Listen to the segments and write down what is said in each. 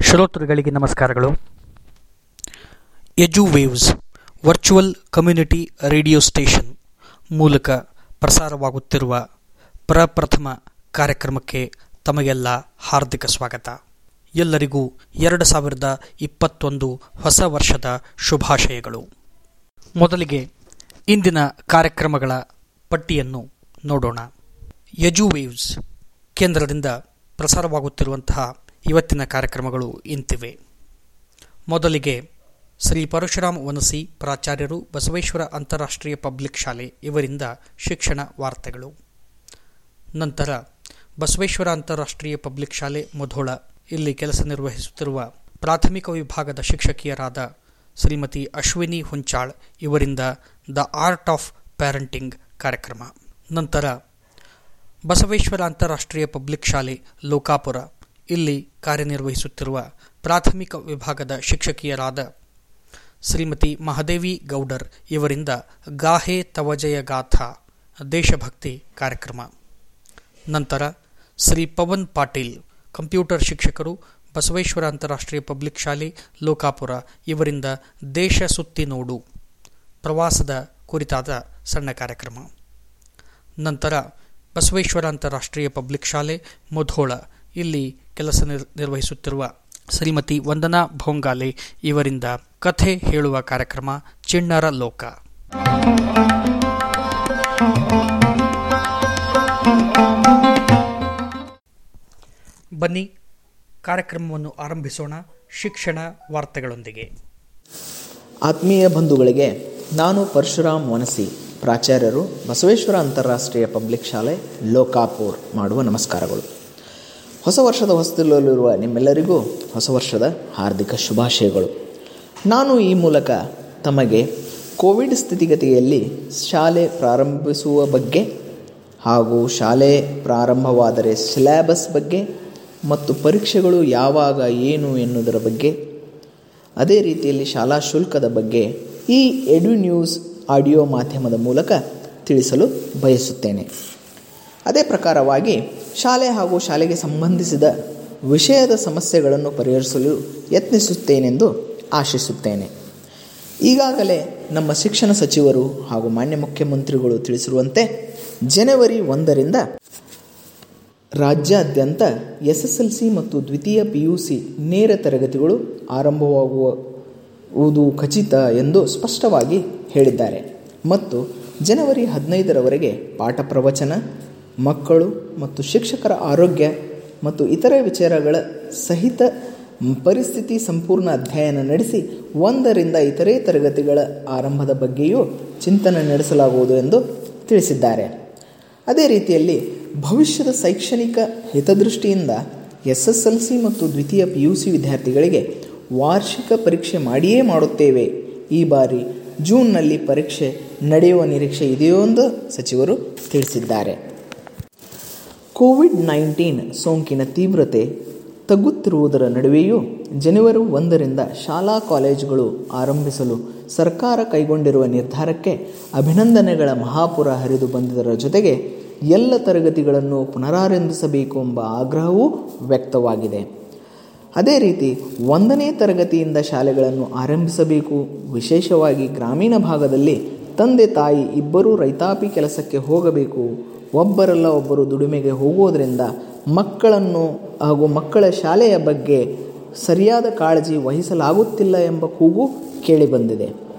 ಶ್ರೋತೃಗಳಿಗೆ ನಮಸ್ಕಾರಗಳು. Edu waves virtual community radio station ಮೂಲಕ ಪ್ರಸಾರವಾಗುತ್ತಿರುವ ಪ್ರಪ್ರಥಮ ಕಾರ್ಯಕ್ರಮಕ್ಕೆ ತಮಗೆಲ್ಲ ಹಾರ್ದಿಕ ಸ್ವಾಗತ. ಎಲ್ಲರಿಗೂ ಎರಡು ಸಾವಿರದ ಇಪ್ಪತ್ತೊಂದು ಹೊಸ ವರ್ಷದ ಶುಭಾಶಯಗಳು. ಮೊದಲಿಗೆ ಇಂದಿನ ಕಾರ್ಯಕ್ರಮಗಳ ಪಟ್ಟಿಯನ್ನು ನೋಡೋಣ. ಯಜು ವೇವ್ಸ್ ಕೇಂದ್ರದಿಂದ ಪ್ರಸಾರವಾಗುತ್ತಿರುವಂತಹ ಇವತ್ತಿನ ಕಾರ್ಯಕ್ರಮಗಳು ಇಂತಿವೆ. ಮೊದಲಿಗೆ ಶ್ರೀ ಪರಶುರಾಮ್ ವನಸಿ ಪ್ರಾಚಾರ್ಯರು ಬಸವೇಶ್ವರ ಅಂತಾರಾಷ್ಟ್ರೀಯ ಪಬ್ಲಿಕ್ ಶಾಲೆ ಇವರಿಂದ ಶಿಕ್ಷಣ ವಾರ್ತೆಗಳು. ನಂತರ ಬಸವೇಶ್ವರ ಅಂತಾರಾಷ್ಟ್ರೀಯ ಪಬ್ಲಿಕ್ ಶಾಲೆ ಮಧೋಳ ಇಲ್ಲಿ ಕೆಲಸ ನಿರ್ವಹಿಸುತ್ತಿರುವ ಪ್ರಾಥಮಿಕ ವಿಭಾಗದ ಶಿಕ್ಷಕಿಯರಾದ ಶ್ರೀಮತಿ ಅಶ್ವಿನಿ ಹುಂಚಾಳ್ ಇವರಿಂದ ದ ಆರ್ಟ್ ಆಫ್ ಪ್ಯಾರೆಂಟಿಂಗ್ ಕಾರ್ಯಕ್ರಮ. ನಂತರ ಬಸವೇಶ್ವರ ಅಂತಾರಾಷ್ಟ್ರೀಯ ಪಬ್ಲಿಕ್ ಶಾಲೆ, ಲೋಕಾಪುರ. ಇಲ್ಲಿ ಕಾರ್ಯನಿರ್ವಹಿಸುತ್ತಿರುವ ಪ್ರಾಥಮಿಕ ವಿಭಾಗದ ಶಿಕ್ಷಕಿಯರಾದ ಶ್ರೀಮತಿ ಮಹದೇವಿ ಗೌಡರ್ ಇವರಿಂದ ಗಾಹೆ ತವಜಯ ಗಾಥಾ ದೇಶಭಕ್ತಿ ಕಾರ್ಯಕ್ರಮ. ನಂತರ ಶ್ರೀ ಪವನ್ ಪಾಟೀಲ್, ಕಂಪ್ಯೂಟರ್ ಶಿಕ್ಷಕರು ಬಸವೇಶ್ವರ ಅಂತಾರಾಷ್ಟ್ರೀಯ ಪಬ್ಲಿಕ್ ಶಾಲೆ, ಲೋಕಾಪುರ, ಇವರಿಂದ ದೇಶ ಸುತ್ತಿ ನೋಡು. ಪ್ರವಾಸದ ಕುರಿತಾದ ಸಣ್ಣ ಕಾರ್ಯಕ್ರಮ. ನಂತರ ಬಸವೇಶ್ವರ ಅಂತಾರಾಷ್ಟ್ರೀಯ ಪಬ್ಲಿಕ್ ಶಾಲೆ, ಮುಧೋಳ. ಇಲ್ಲಿ ಕೆಲಸ ನಿರ್ವಹಿಸುತ್ತಿರುವ ಶ್ರೀಮತಿ ವಂದನಾ ಭೋಂಗಾಲೆ ಇವರಿಂದ ಕಥೆ ಹೇಳುವ ಕಾರ್ಯಕ್ರಮ, ಚಿಣ್ಣರ ಲೋಕ. ಬನ್ನಿ ಕಾರ್ಯಕ್ರಮವನ್ನು ಆರಂಭಿಸೋಣ. ಶಿಕ್ಷಣ ವಾರ್ತೆಗಳೊಂದಿಗೆ. ಆತ್ಮೀಯ ಬಂಧುಗಳಿಗೆ, ನಾನು ಪರಶುರಾಮ್ ವನಸಿ, ಪ್ರಾಚಾರ್ಯರು ಬಸವೇಶ್ವರ ಅಂತಾರಾಷ್ಟ್ರೀಯ ಪಬ್ಲಿಕ್ ಶಾಲೆ, ಲೋಕಾಪುರ್ ಮಾಡುವ ನಮಸ್ಕಾರಗಳು. ಹೊಸ ವರ್ಷದ ಹೊಸದಲ್ಲಿರುವ ನಿಮ್ಮೆಲ್ಲರಿಗೂ ಹೊಸ ವರ್ಷದ ಹಾರ್ದಿಕ ಶುಭಾಶಯಗಳು. ನಾನು ಈ ಮೂಲಕ ತಮಗೆ ಕೋವಿಡ್ ಸ್ಥಿತಿಗತಿಯಲ್ಲಿ ಶಾಲೆ ಪ್ರಾರಂಭಿಸುವ ಬಗ್ಗೆ ಹಾಗೂ ಶಾಲೆ ಪ್ರಾರಂಭವಾದರೆ ಸಿಲೆಬಸ್ ಬಗ್ಗೆ ಮತ್ತು ಪರೀಕ್ಷೆಗಳು ಯಾವಾಗ ಏನು ಎನ್ನುವುದರ ಬಗ್ಗೆ, ಅದೇ ರೀತಿಯಲ್ಲಿ ಶಾಲಾ ಶುಲ್ಕದ ಬಗ್ಗೆ ಈ ಎಡು ನ್ಯೂಸ್ ಆಡಿಯೋ ಮಾಧ್ಯಮದ ಮೂಲಕ ತಿಳಿಸಲು ಬಯಸುತ್ತೇನೆ. ಅದೇ ಪ್ರಕಾರವಾಗಿ ಶಾಲೆ ಹಾಗೂ ಶಾಲೆಗೆ ಸಂಬಂಧಿಸಿದ ವಿಷಯದ ಸಮಸ್ಯೆಗಳನ್ನು ಪರಿಹರಿಸಲು ಯತ್ನಿಸುತ್ತೇನೆಂದು ಆಶಿಸುತ್ತೇನೆ. ಈಗಾಗಲೇ ನಮ್ಮ ಶಿಕ್ಷಣ ಸಚಿವರು ಹಾಗೂ ಮಾನ್ಯ ಮುಖ್ಯಮಂತ್ರಿಗಳು ತಿಳಿಸಿರುವಂತೆ, ಜನವರಿ ಒಂದರಿಂದ ರಾಜ್ಯಾದ್ಯಂತ ಎಸ್ ಎಸ್ ಎಲ್ ಸಿ ಮತ್ತು ದ್ವಿತೀಯ ಪಿಯುಸಿ ನೇರ ತರಗತಿಗಳು ಆರಂಭವಾಗುವುದು ಖಚಿತ ಎಂದು ಸ್ಪಷ್ಟವಾಗಿ ಹೇಳಿದ್ದಾರೆ. ಮತ್ತು ಜನವರಿ ಹದಿನೈದರವರೆಗೆ ಪಾಠ ಪ್ರವಚನ, ಮಕ್ಕಳು ಮತ್ತು ಶಿಕ್ಷಕರ ಆರೋಗ್ಯ ಮತ್ತು ಇತರೆ ವಿಚಾರಗಳ ಸಹಿತ ಪರಿಸ್ಥಿತಿ ಸಂಪೂರ್ಣ ಅಧ್ಯಯನ ನಡೆಸಿ ಒಂದರಿಂದ ಇತರೆ ತರಗತಿಗಳ ಆರಂಭದ ಬಗ್ಗೆಯೂ ಚಿಂತನೆ ನಡೆಸಲಾಗುವುದು ಎಂದು ತಿಳಿಸಿದ್ದಾರೆ. ಅದೇ ರೀತಿಯಲ್ಲಿ ಭವಿಷ್ಯದ ಶೈಕ್ಷಣಿಕ ಹಿತದೃಷ್ಟಿಯಿಂದ ಎಸ್ ಎಸ್ ಎಲ್ ಸಿ ಮತ್ತು ದ್ವಿತೀಯ ಪಿ ಯು ಸಿ ವಿದ್ಯಾರ್ಥಿಗಳಿಗೆ ವಾರ್ಷಿಕ ಪರೀಕ್ಷೆ ಮಾಡಿಯೇ ಮಾಡುತ್ತೇವೆ. ಈ ಬಾರಿ ಜೂನ್ನಲ್ಲಿ ಪರೀಕ್ಷೆ ನಡೆಯುವ ನಿರೀಕ್ಷೆ ಇದೆಯೋ ಎಂದು ಸಚಿವರು ತಿಳಿಸಿದ್ದಾರೆ. ಕೋವಿಡ್ ನೈನ್ಟೀನ್ ಸೋಂಕಿನ ತೀವ್ರತೆ ತಗ್ಗುತ್ತಿರುವುದರ ನಡುವೆಯೂ ಜನವರಿ ಒಂದರಿಂದ ಶಾಲಾ ಕಾಲೇಜುಗಳು ಆರಂಭಿಸಲು ಸರ್ಕಾರ ಕೈಗೊಂಡಿರುವ ನಿರ್ಧಾರಕ್ಕೆ ಅಭಿನಂದನೆಗಳ ಮಹಾಪುರ ಹರಿದು ಬಂದಿದ್ದರ ಜೊತೆಗೆ ಎಲ್ಲ ತರಗತಿಗಳನ್ನು ಪುನರಾರಂಭಿಸಬೇಕು ಎಂಬ ಆಗ್ರಹವೂ ವ್ಯಕ್ತವಾಗಿದೆ. ಅದೇ ರೀತಿ ಒಂದನೇ ತರಗತಿಯಿಂದ ಶಾಲೆಗಳನ್ನು ಆರಂಭಿಸಬೇಕು. ವಿಶೇಷವಾಗಿ ಗ್ರಾಮೀಣ ಭಾಗದಲ್ಲಿ ತಂದೆ ತಾಯಿ ಇಬ್ಬರೂ ರೈತಾಪಿ ಕೆಲಸಕ್ಕೆ ಹೋಗಬೇಕು. ಒಬ್ಬರಲ್ಲ ಒಬ್ಬರು ದುಡಿಮೆಗೆ ಹೋಗೋದರಿಂದ ಮಕ್ಕಳನ್ನು ಹಾಗೂ ಮಕ್ಕಳ ಶಾಲೆಯ ಬಗ್ಗೆ ಸರಿಯಾದ ಕಾಳಜಿ ವಹಿಸಲಾಗುತ್ತಿಲ್ಲ ಎಂಬ ಕೂಗು ಕೇಳಿಬಂದಿದೆ.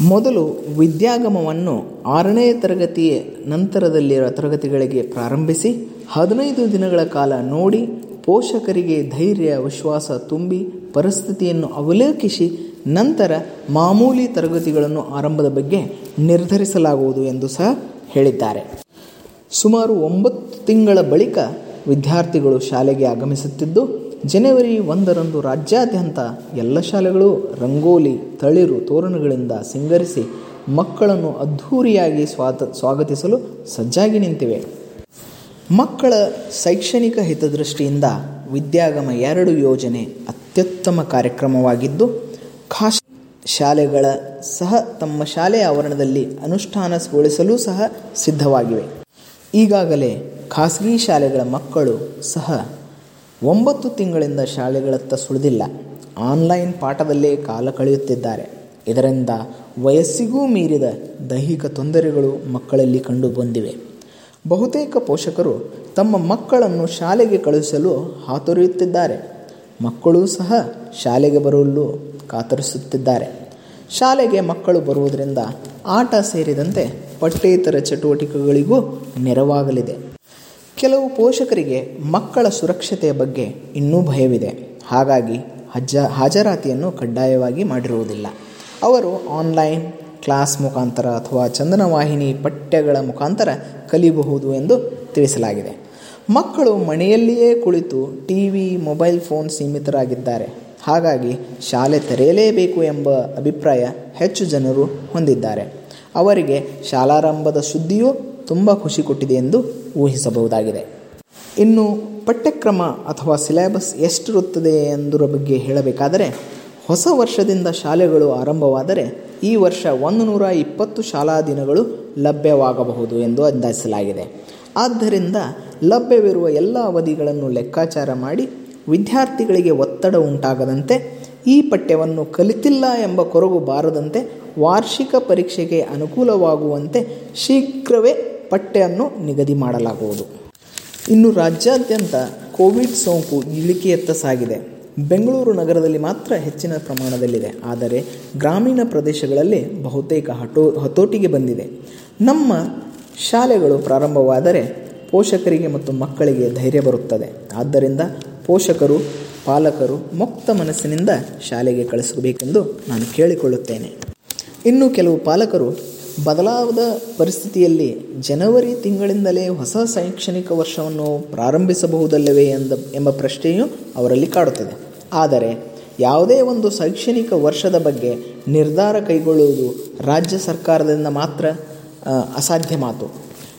ಮೊದಲು ವಿದ್ಯಾಗಮವನ್ನು ಆರನೇ ತರಗತಿಯ ನಂತರದಲ್ಲಿರುವ ತರಗತಿಗಳಿಗೆ ಪ್ರಾರಂಭಿಸಿ ಹದಿನೈದು ದಿನಗಳ ಕಾಲ ನೋಡಿ ಪೋಷಕರಿಗೆ ಧೈರ್ಯ, ವಿಶ್ವಾಸ ತುಂಬಿ ಪರಿಸ್ಥಿತಿಯನ್ನು ಅವಲೋಕಿಸಿ ನಂತರ ಮಾಮೂಲಿ ತರಗತಿಗಳನ್ನು ಆರಂಭದ ಬಗ್ಗೆ ನಿರ್ಧರಿಸಲಾಗುವುದು ಎಂದು ಸಹ ಹೇಳಿದ್ದಾರೆ. ಸುಮಾರು ಒಂಬತ್ತು ತಿಂಗಳ ಬಳಿಕ ವಿದ್ಯಾರ್ಥಿಗಳು ಶಾಲೆಗೆ ಆಗಮಿಸುತ್ತಿದ್ದು ಜನವರಿ ಒಂದರಂದು ರಾಜ್ಯಾದ್ಯಂತ ಎಲ್ಲ ಶಾಲೆಗಳು ರಂಗೋಲಿ, ತಳಿರು, ತೋರಣಗಳಿಂದ ಸಿಂಗರಿಸಿ ಮಕ್ಕಳನ್ನು ಅದ್ಧೂರಿಯಾಗಿ ಸ್ವಾತ, ಸ್ವಾಗತಿಸಲು ಸಜ್ಜಾಗಿ ನಿಂತಿವೆ. ಮಕ್ಕಳ ಶೈಕ್ಷಣಿಕ ಹಿತದೃಷ್ಟಿಯಿಂದ ವಿದ್ಯಾಗಮ ಎರಡು ಯೋಜನೆ ಅತ್ಯುತ್ತಮ ಕಾರ್ಯಕ್ರಮವಾಗಿದ್ದು, ಖಾಸ್, ಶಾಲೆಗಳ ಸಹ ತಮ್ಮ ಶಾಲೆಯ ಆವರಣದಲ್ಲಿ ಅನುಷ್ಠಾನಗೊಳಿಸಲು ಸಹ ಸಿದ್ಧವಾಗಿವೆ. ಈಗಾಗಲೇ ಖಾಸಗಿ ಶಾಲೆಗಳ ಮಕ್ಕಳು ಸಹ ಒಂಬತ್ತು ತಿಂಗಳಿಂದ ಶಾಲೆಗಳತ್ತ ಸುಳಿದಿಲ್ಲ. ಆನ್ಲೈನ್ ಪಾಠದಲ್ಲೇ ಕಾಲ ಕಳೆಯುತ್ತಿದ್ದಾರೆ. ಇದರಿಂದ ವಯಸ್ಸಿಗೂ ಮೀರಿದ ದೈಹಿಕ ತೊಂದರೆಗಳು ಮಕ್ಕಳಲ್ಲಿ ಕಂಡುಬಂದಿವೆ. ಬಹುತೇಕ ಪೋಷಕರು ತಮ್ಮ ಮಕ್ಕಳನ್ನು ಶಾಲೆಗೆ ಕಳುಹಿಸಲು ಹಾತೊರೆಯುತ್ತಿದ್ದಾರೆ. ಮಕ್ಕಳೂ ಸಹ ಶಾಲೆಗೆ ಬರಲು ಕಾತರಿಸುತ್ತಿದ್ದಾರೆ. ಶಾಲೆಗೆ ಮಕ್ಕಳು ಬರುವುದರಿಂದ ಆಟ ಸೇರಿದಂತೆ ಪಠ್ಯೇತರ ಚಟುವಟಿಕೆಗಳಿಗೂ ನೆರವಾಗಲಿದೆ. ಕೆಲವು ಪೋಷಕರಿಗೆ ಮಕ್ಕಳ ಸುರಕ್ಷತೆಯ ಬಗ್ಗೆ ಇನ್ನೂ ಭಯವಿದೆ. ಹಾಗಾಗಿ ಹಜ್ಜ ಹಾಜರಾತಿಯನ್ನು ಕಡ್ಡಾಯವಾಗಿ ಮಾಡಿರುವುದಿಲ್ಲ. ಅವರು ಆನ್ಲೈನ್ ಕ್ಲಾಸ್ ಮುಖಾಂತರ ಅಥವಾ ಚಂದನವಾಹಿನಿ ಪಠ್ಯಗಳ ಮುಖಾಂತರ ಕಲಿಯಬಹುದು ಎಂದು ತಿಳಿಸಲಾಗಿದೆ. ಮಕ್ಕಳು ಮನೆಯಲ್ಲಿಯೇ ಕುಳಿತು ಟಿ ವಿ, ಮೊಬೈಲ್ ಫೋನ್ ಸೀಮಿತರಾಗಿದ್ದಾರೆ. ಹಾಗಾಗಿ ಶಾಲೆ ತೆರೆಯಲೇಬೇಕು ಎಂಬ ಅಭಿಪ್ರಾಯ ಹೆಚ್ಚು ಜನರು ಹೊಂದಿದ್ದಾರೆ. ಅವರಿಗೆ ಶಾಲಾರಂಭದ ಸುದ್ದಿಯೂ ತುಂಬ ಖುಷಿ ಕೊಟ್ಟಿದೆ ಎಂದು ಊಹಿಸಬಹುದಾಗಿದೆ. ಇನ್ನು ಪಠ್ಯಕ್ರಮ ಅಥವಾ ಸಿಲೆಬಸ್ ಎಷ್ಟಿರುತ್ತದೆ ಎಂದರ ಬಗ್ಗೆ ಹೇಳಬೇಕಾದರೆ, ಹೊಸ ವರ್ಷದಿಂದ ಶಾಲೆಗಳು ಆರಂಭವಾದರೆ ಈ ವರ್ಷ ಒಂದು ನೂರ ಇಪ್ಪತ್ತು ಶಾಲಾ ದಿನಗಳು ಲಭ್ಯವಾಗಬಹುದು ಎಂದು ಅಂದಾಜಿಸಲಾಗಿದೆ. ಆದ್ದರಿಂದ ಲಭ್ಯವಿರುವ ಎಲ್ಲ ಅವಧಿಗಳನ್ನು ಲೆಕ್ಕಾಚಾರ ಮಾಡಿ ವಿದ್ಯಾರ್ಥಿಗಳಿಗೆ ಒತ್ತಡ ಉಂಟಾಗದಂತೆ, ಈ ಪಠ್ಯವನ್ನು ಕಲಿತಿಲ್ಲ ಎಂಬ ಕೊರಗು ಬಾರದಂತೆ ವಾರ್ಷಿಕ ಪರೀಕ್ಷೆಗೆ ಅನುಕೂಲವಾಗುವಂತೆ ಶೀಘ್ರವೇ ಪಠ್ಯವನ್ನು ನಿಗದಿ ಮಾಡಲಾಗುವುದು. ಇನ್ನು ರಾಜ್ಯಾದ್ಯಂತ ಕೋವಿಡ್ ಸೋಂಕು ಇಳಿಕೆಯತ್ತ ಸಾಗಿದೆ. ಬೆಂಗಳೂರು ನಗರದಲ್ಲಿ ಮಾತ್ರ ಹೆಚ್ಚಿನ ಪ್ರಮಾಣದಲ್ಲಿದೆ. ಆದರೆ ಗ್ರಾಮೀಣ ಪ್ರದೇಶಗಳಲ್ಲಿ ಬಹುತೇಕ ಹಟೋ, ಹತೋಟಿಗೆ ಬಂದಿದೆ. ನಮ್ಮ ಶಾಲೆಗಳು ಪ್ರಾರಂಭವಾದರೆ ಪೋಷಕರಿಗೆ ಮತ್ತು ಮಕ್ಕಳಿಗೆ ಧೈರ್ಯ ಬರುತ್ತದೆ. ಆದ್ದರಿಂದ ಪೋಷಕರು, ಪಾಲಕರು ಮುಕ್ತ ಮನಸ್ಸಿನಿಂದ ಶಾಲೆಗೆ ಕಳಿಸಬೇಕೆಂದು ನಾನು ಕೇಳಿಕೊಳ್ಳುತ್ತೇನೆ. ಇನ್ನು ಕೆಲವು ಪಾಲಕರು ಬದಲಾದ ಪರಿಸ್ಥಿತಿಯಲ್ಲಿ ಜನವರಿ ತಿಂಗಳಿಂದಲೇ ಹೊಸ ಶೈಕ್ಷಣಿಕ ವರ್ಷವನ್ನು ಪ್ರಾರಂಭಿಸಬಹುದಲ್ಲವೇ ಎಂದ, ಎಂಬ ಪ್ರಶ್ನೆಯು ಅವರಲ್ಲಿ ಕಾಡುತ್ತದೆ. ಆದರೆ ಯಾವುದೇ ಒಂದು ಶೈಕ್ಷಣಿಕ ವರ್ಷದ ಬಗ್ಗೆ ನಿರ್ಧಾರ ಕೈಗೊಳ್ಳುವುದು ರಾಜ್ಯ ಸರ್ಕಾರದಿಂದ ಮಾತ್ರ ಅಸಾಧ್ಯ ಮಾತು.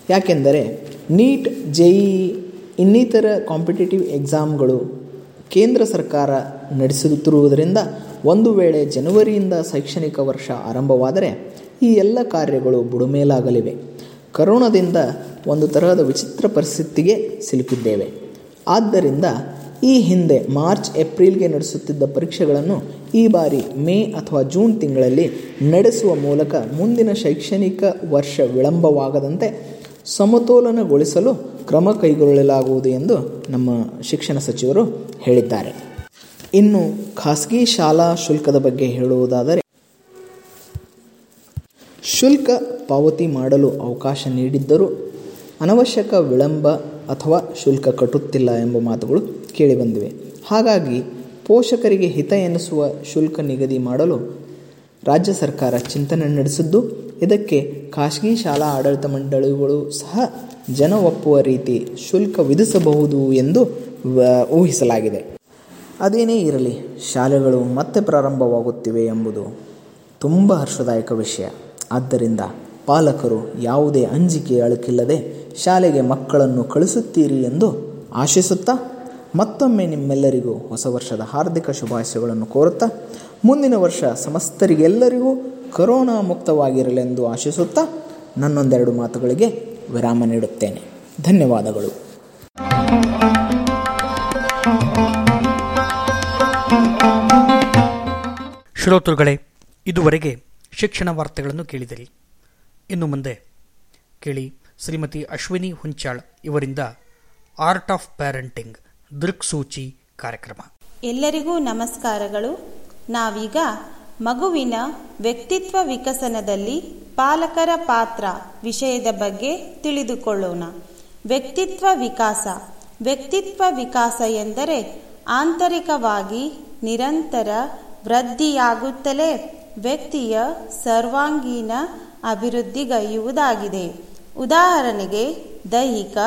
ಯಾಕೆಂದರೆ ನೀಟ್ ಜೆಇ ಇನ್ನಿತರ ಕಾಂಪಿಟೇಟಿವ್ ಎಕ್ಸಾಮ್ಗಳು ಕೇಂದ್ರ ಸರ್ಕಾರ ನಡೆಸುತ್ತಿರುವುದರಿಂದ ಒಂದು ವೇಳೆ ಜನವರಿಯಿಂದ ಶೈಕ್ಷಣಿಕ ವರ್ಷ ಆರಂಭವಾದರೆ ಈ ಎಲ್ಲ ಕಾರ್ಯಗಳು ಬುಡುಮೇಲಾಗಲಿವೆ. ಕರೋನಾದಿಂದ ಒಂದು ತರಹದ ವಿಚಿತ್ರ ಪರಿಸ್ಥಿತಿಗೆ ಸಿಲುಕಿದ್ದೇವೆ. ಆದ್ದರಿಂದ ಈ ಹಿಂದೆ ಮಾರ್ಚ್, ಏಪ್ರಿಲ್ಗೆ ನಡೆಸುತ್ತಿದ್ದ ಪರೀಕ್ಷೆಗಳನ್ನು ಈ ಬಾರಿ ಮೇ ಅಥವಾ ಜೂನ್ ತಿಂಗಳಲ್ಲಿ ನಡೆಸುವ ಮೂಲಕ ಮುಂದಿನ ಶೈಕ್ಷಣಿಕ ವರ್ಷ ವಿಳಂಬವಾಗದಂತೆ ಸಮತೋಲನಗೊಳಿಸಲು ಕ್ರಮ ಕೈಗೊಳ್ಳಲಾಗುವುದು ಎಂದು ನಮ್ಮ ಶಿಕ್ಷಣ ಸಚಿವರು ಹೇಳಿದ್ದಾರೆ. ಇನ್ನು ಖಾಸಗಿ ಶಾಲಾ ಶುಲ್ಕದ ಬಗ್ಗೆ ಹೇಳುವುದಾದರೆ ಶುಲ್ಕ ಪಾವತಿ ಮಾಡಲು ಅವಕಾಶ ನೀಡಿದ್ದರೂ ಅನವಶ್ಯಕ ವಿಳಂಬ ಅಥವಾ ಶುಲ್ಕ ಕಟ್ಟುತ್ತಿಲ್ಲ ಎಂಬ ಮಾತುಗಳು ಕೇಳಿಬಂದಿವೆ ಹಾಗಾಗಿ ಪೋಷಕರಿಗೆ ಹಿತ ಎನಿಸುವ ಶುಲ್ಕ ನಿಗದಿ ಮಾಡಲು ರಾಜ್ಯ ಸರ್ಕಾರ ಚಿಂತನೆ ನಡೆಸಿದ್ದು, ಇದಕ್ಕೆ ಖಾಸಗಿ ಶಾಲಾ ಆಡಳಿತ ಮಂಡಳಿಗಳು ಸಹ ಜನ ಒಪ್ಪುವ ರೀತಿ ಶುಲ್ಕ ವಿಧಿಸಬಹುದು ಎಂದು ಊಹಿಸಲಾಗಿದೆ. ಅದೇನೇ ಇರಲಿ, ಶಾಲೆಗಳು ಮತ್ತೆ ಪ್ರಾರಂಭವಾಗುತ್ತಿವೆ ಎಂಬುದು ತುಂಬ ಹರ್ಷದಾಯಕ ವಿಷಯ. ಆದ್ದರಿಂದ ಪಾಲಕರು ಯಾವುದೇ ಅಂಜಿಕೆ ಅಳುಕಿಲ್ಲದೆ ಶಾಲೆಗೆ ಮಕ್ಕಳನ್ನು ಕಳಿಸುತ್ತೀರಿ ಎಂದು ಆಶಿಸುತ್ತಾ ಮತ್ತೊಮ್ಮೆ ನಿಮ್ಮೆಲ್ಲರಿಗೂ ಹೊಸ ವರ್ಷದ ಹಾರ್ದಿಕ ಶುಭಾಶಯಗಳನ್ನು ಕೋರುತ್ತಾ ಮುಂದಿನ ವರ್ಷ ಸಮಸ್ತರಿಗೆಲ್ಲರಿಗೂ ಕರೋನಾ ಮುಕ್ತವಾಗಿರಲೆಂದು ಆಶಿಸುತ್ತಾ ನನ್ನೊಂದೆರಡು ಮಾತುಗಳಿಗೆ ವಿರಾಮ ನೀಡುತ್ತೇನೆ. ಧನ್ಯವಾದಗಳು. ಶ್ರೋತೃಗಳೇ, ಇದುವರೆಗೆ ಶಿಕ್ಷಣ ವಾರ್ತೆಗಳನ್ನು ಕೇಳಿದಿರಿ. ಇನ್ನು ಮುಂದೆ ಕೇಳಿ ಶ್ರೀಮತಿ ಅಶ್ವಿನಿ ಹುಂಚಾಳ್ ಇವರಿಂದ ಆರ್ಟ್ ಆಫ್ ಪ್ಯಾರೆಂಟಿಂಗ್ ದೃಕ್ಸೂಚಿ ಕಾರ್ಯಕ್ರಮ. ಎಲ್ಲರಿಗೂ ನಮಸ್ಕಾರಗಳು. ನಾವೀಗ ಮಗುವಿನ ವ್ಯಕ್ತಿತ್ವ ವಿಕಸನದಲ್ಲಿ ಪಾಲಕರ ಪಾತ್ರ ವಿಷಯದ ಬಗ್ಗೆ ತಿಳಿದುಕೊಳ್ಳೋಣ. ವ್ಯಕ್ತಿತ್ವ ವಿಕಾಸ ವ್ಯಕ್ತಿತ್ವ ವಿಕಾಸ ಎಂದರೆ ಆಂತರಿಕವಾಗಿ ನಿರಂತರ ವೃದ್ಧಿಯಾಗುತ್ತಲೇ ವ್ಯಕ್ತಿಯ ಸರ್ವಾಂಗೀಣ ಅಭಿವೃದ್ಧಿಗೈಯುವುದಾಗಿದೆ ಉದಾಹರಣೆಗೆ, ದೈಹಿಕ,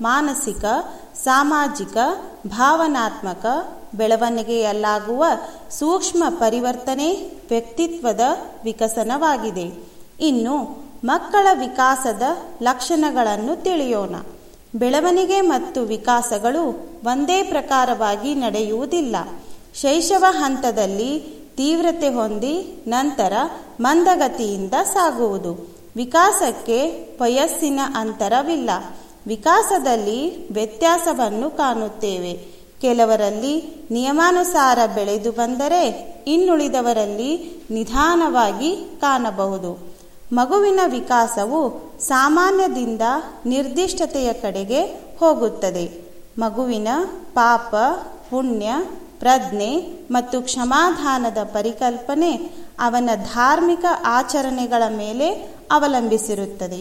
ಮಾನಸಿಕ, ಸಾಮಾಜಿಕ, ಭಾವನಾತ್ಮಕ ಬೆಳವಣಿಗೆಯಲ್ಲಾಗುವ ಸೂಕ್ಷ್ಮ ಪರಿವರ್ತನೆ ವ್ಯಕ್ತಿತ್ವದ ವಿಕಸನವಾಗಿದೆ. ಇನ್ನು, ಮಕ್ಕಳ ವಿಕಾಸದ ಲಕ್ಷಣಗಳನ್ನು ತಿಳಿಯೋಣ. ಬೆಳವಣಿಗೆ ಮತ್ತು ವಿಕಾಸಗಳು ಒಂದೇ ಪ್ರಕಾರವಾಗಿ ನಡೆಯುವುದಿಲ್ಲ. ಶೈಶವ ಹಂತದಲ್ಲಿ ತೀವ್ರತೆ ಹೊಂದಿ ನಂತರ ಮಂದಗತಿಯಿಂದ ಸಾಗುವುದು. ವಿಕಾಸಕ್ಕೆ ವಯಸ್ಸಿನ ಅಂತರವಿಲ್ಲ. ವಿಕಾಸದಲ್ಲಿ ವ್ಯತ್ಯಾಸವನ್ನು ಕಾಣುತ್ತೇವೆ. ಕೆಲವರಲ್ಲಿ ನಿಯಮಾನುಸಾರ ಬೆಳೆದು ಬಂದರೆ ಇನ್ನುಳಿದವರಲ್ಲಿ ನಿಧಾನವಾಗಿ ಕಾಣಬಹುದು. ಮಗುವಿನ ವಿಕಾಸವು ಸಾಮಾನ್ಯದಿಂದ ನಿರ್ದಿಷ್ಟತೆಯ ಕಡೆಗೆ ಹೋಗುತ್ತದೆ. ಮಗುವಿನ ಪಾಪ, ಪುಣ್ಯ ಪ್ರಜ್ಞೆ ಮತ್ತು ಕ್ಷಮಾಧಾನದ ಪರಿಕಲ್ಪನೆ ಅವನ ಧಾರ್ಮಿಕ ಆಚರಣೆಗಳ ಮೇಲೆ ಅವಲಂಬಿಸಿರುತ್ತದೆ.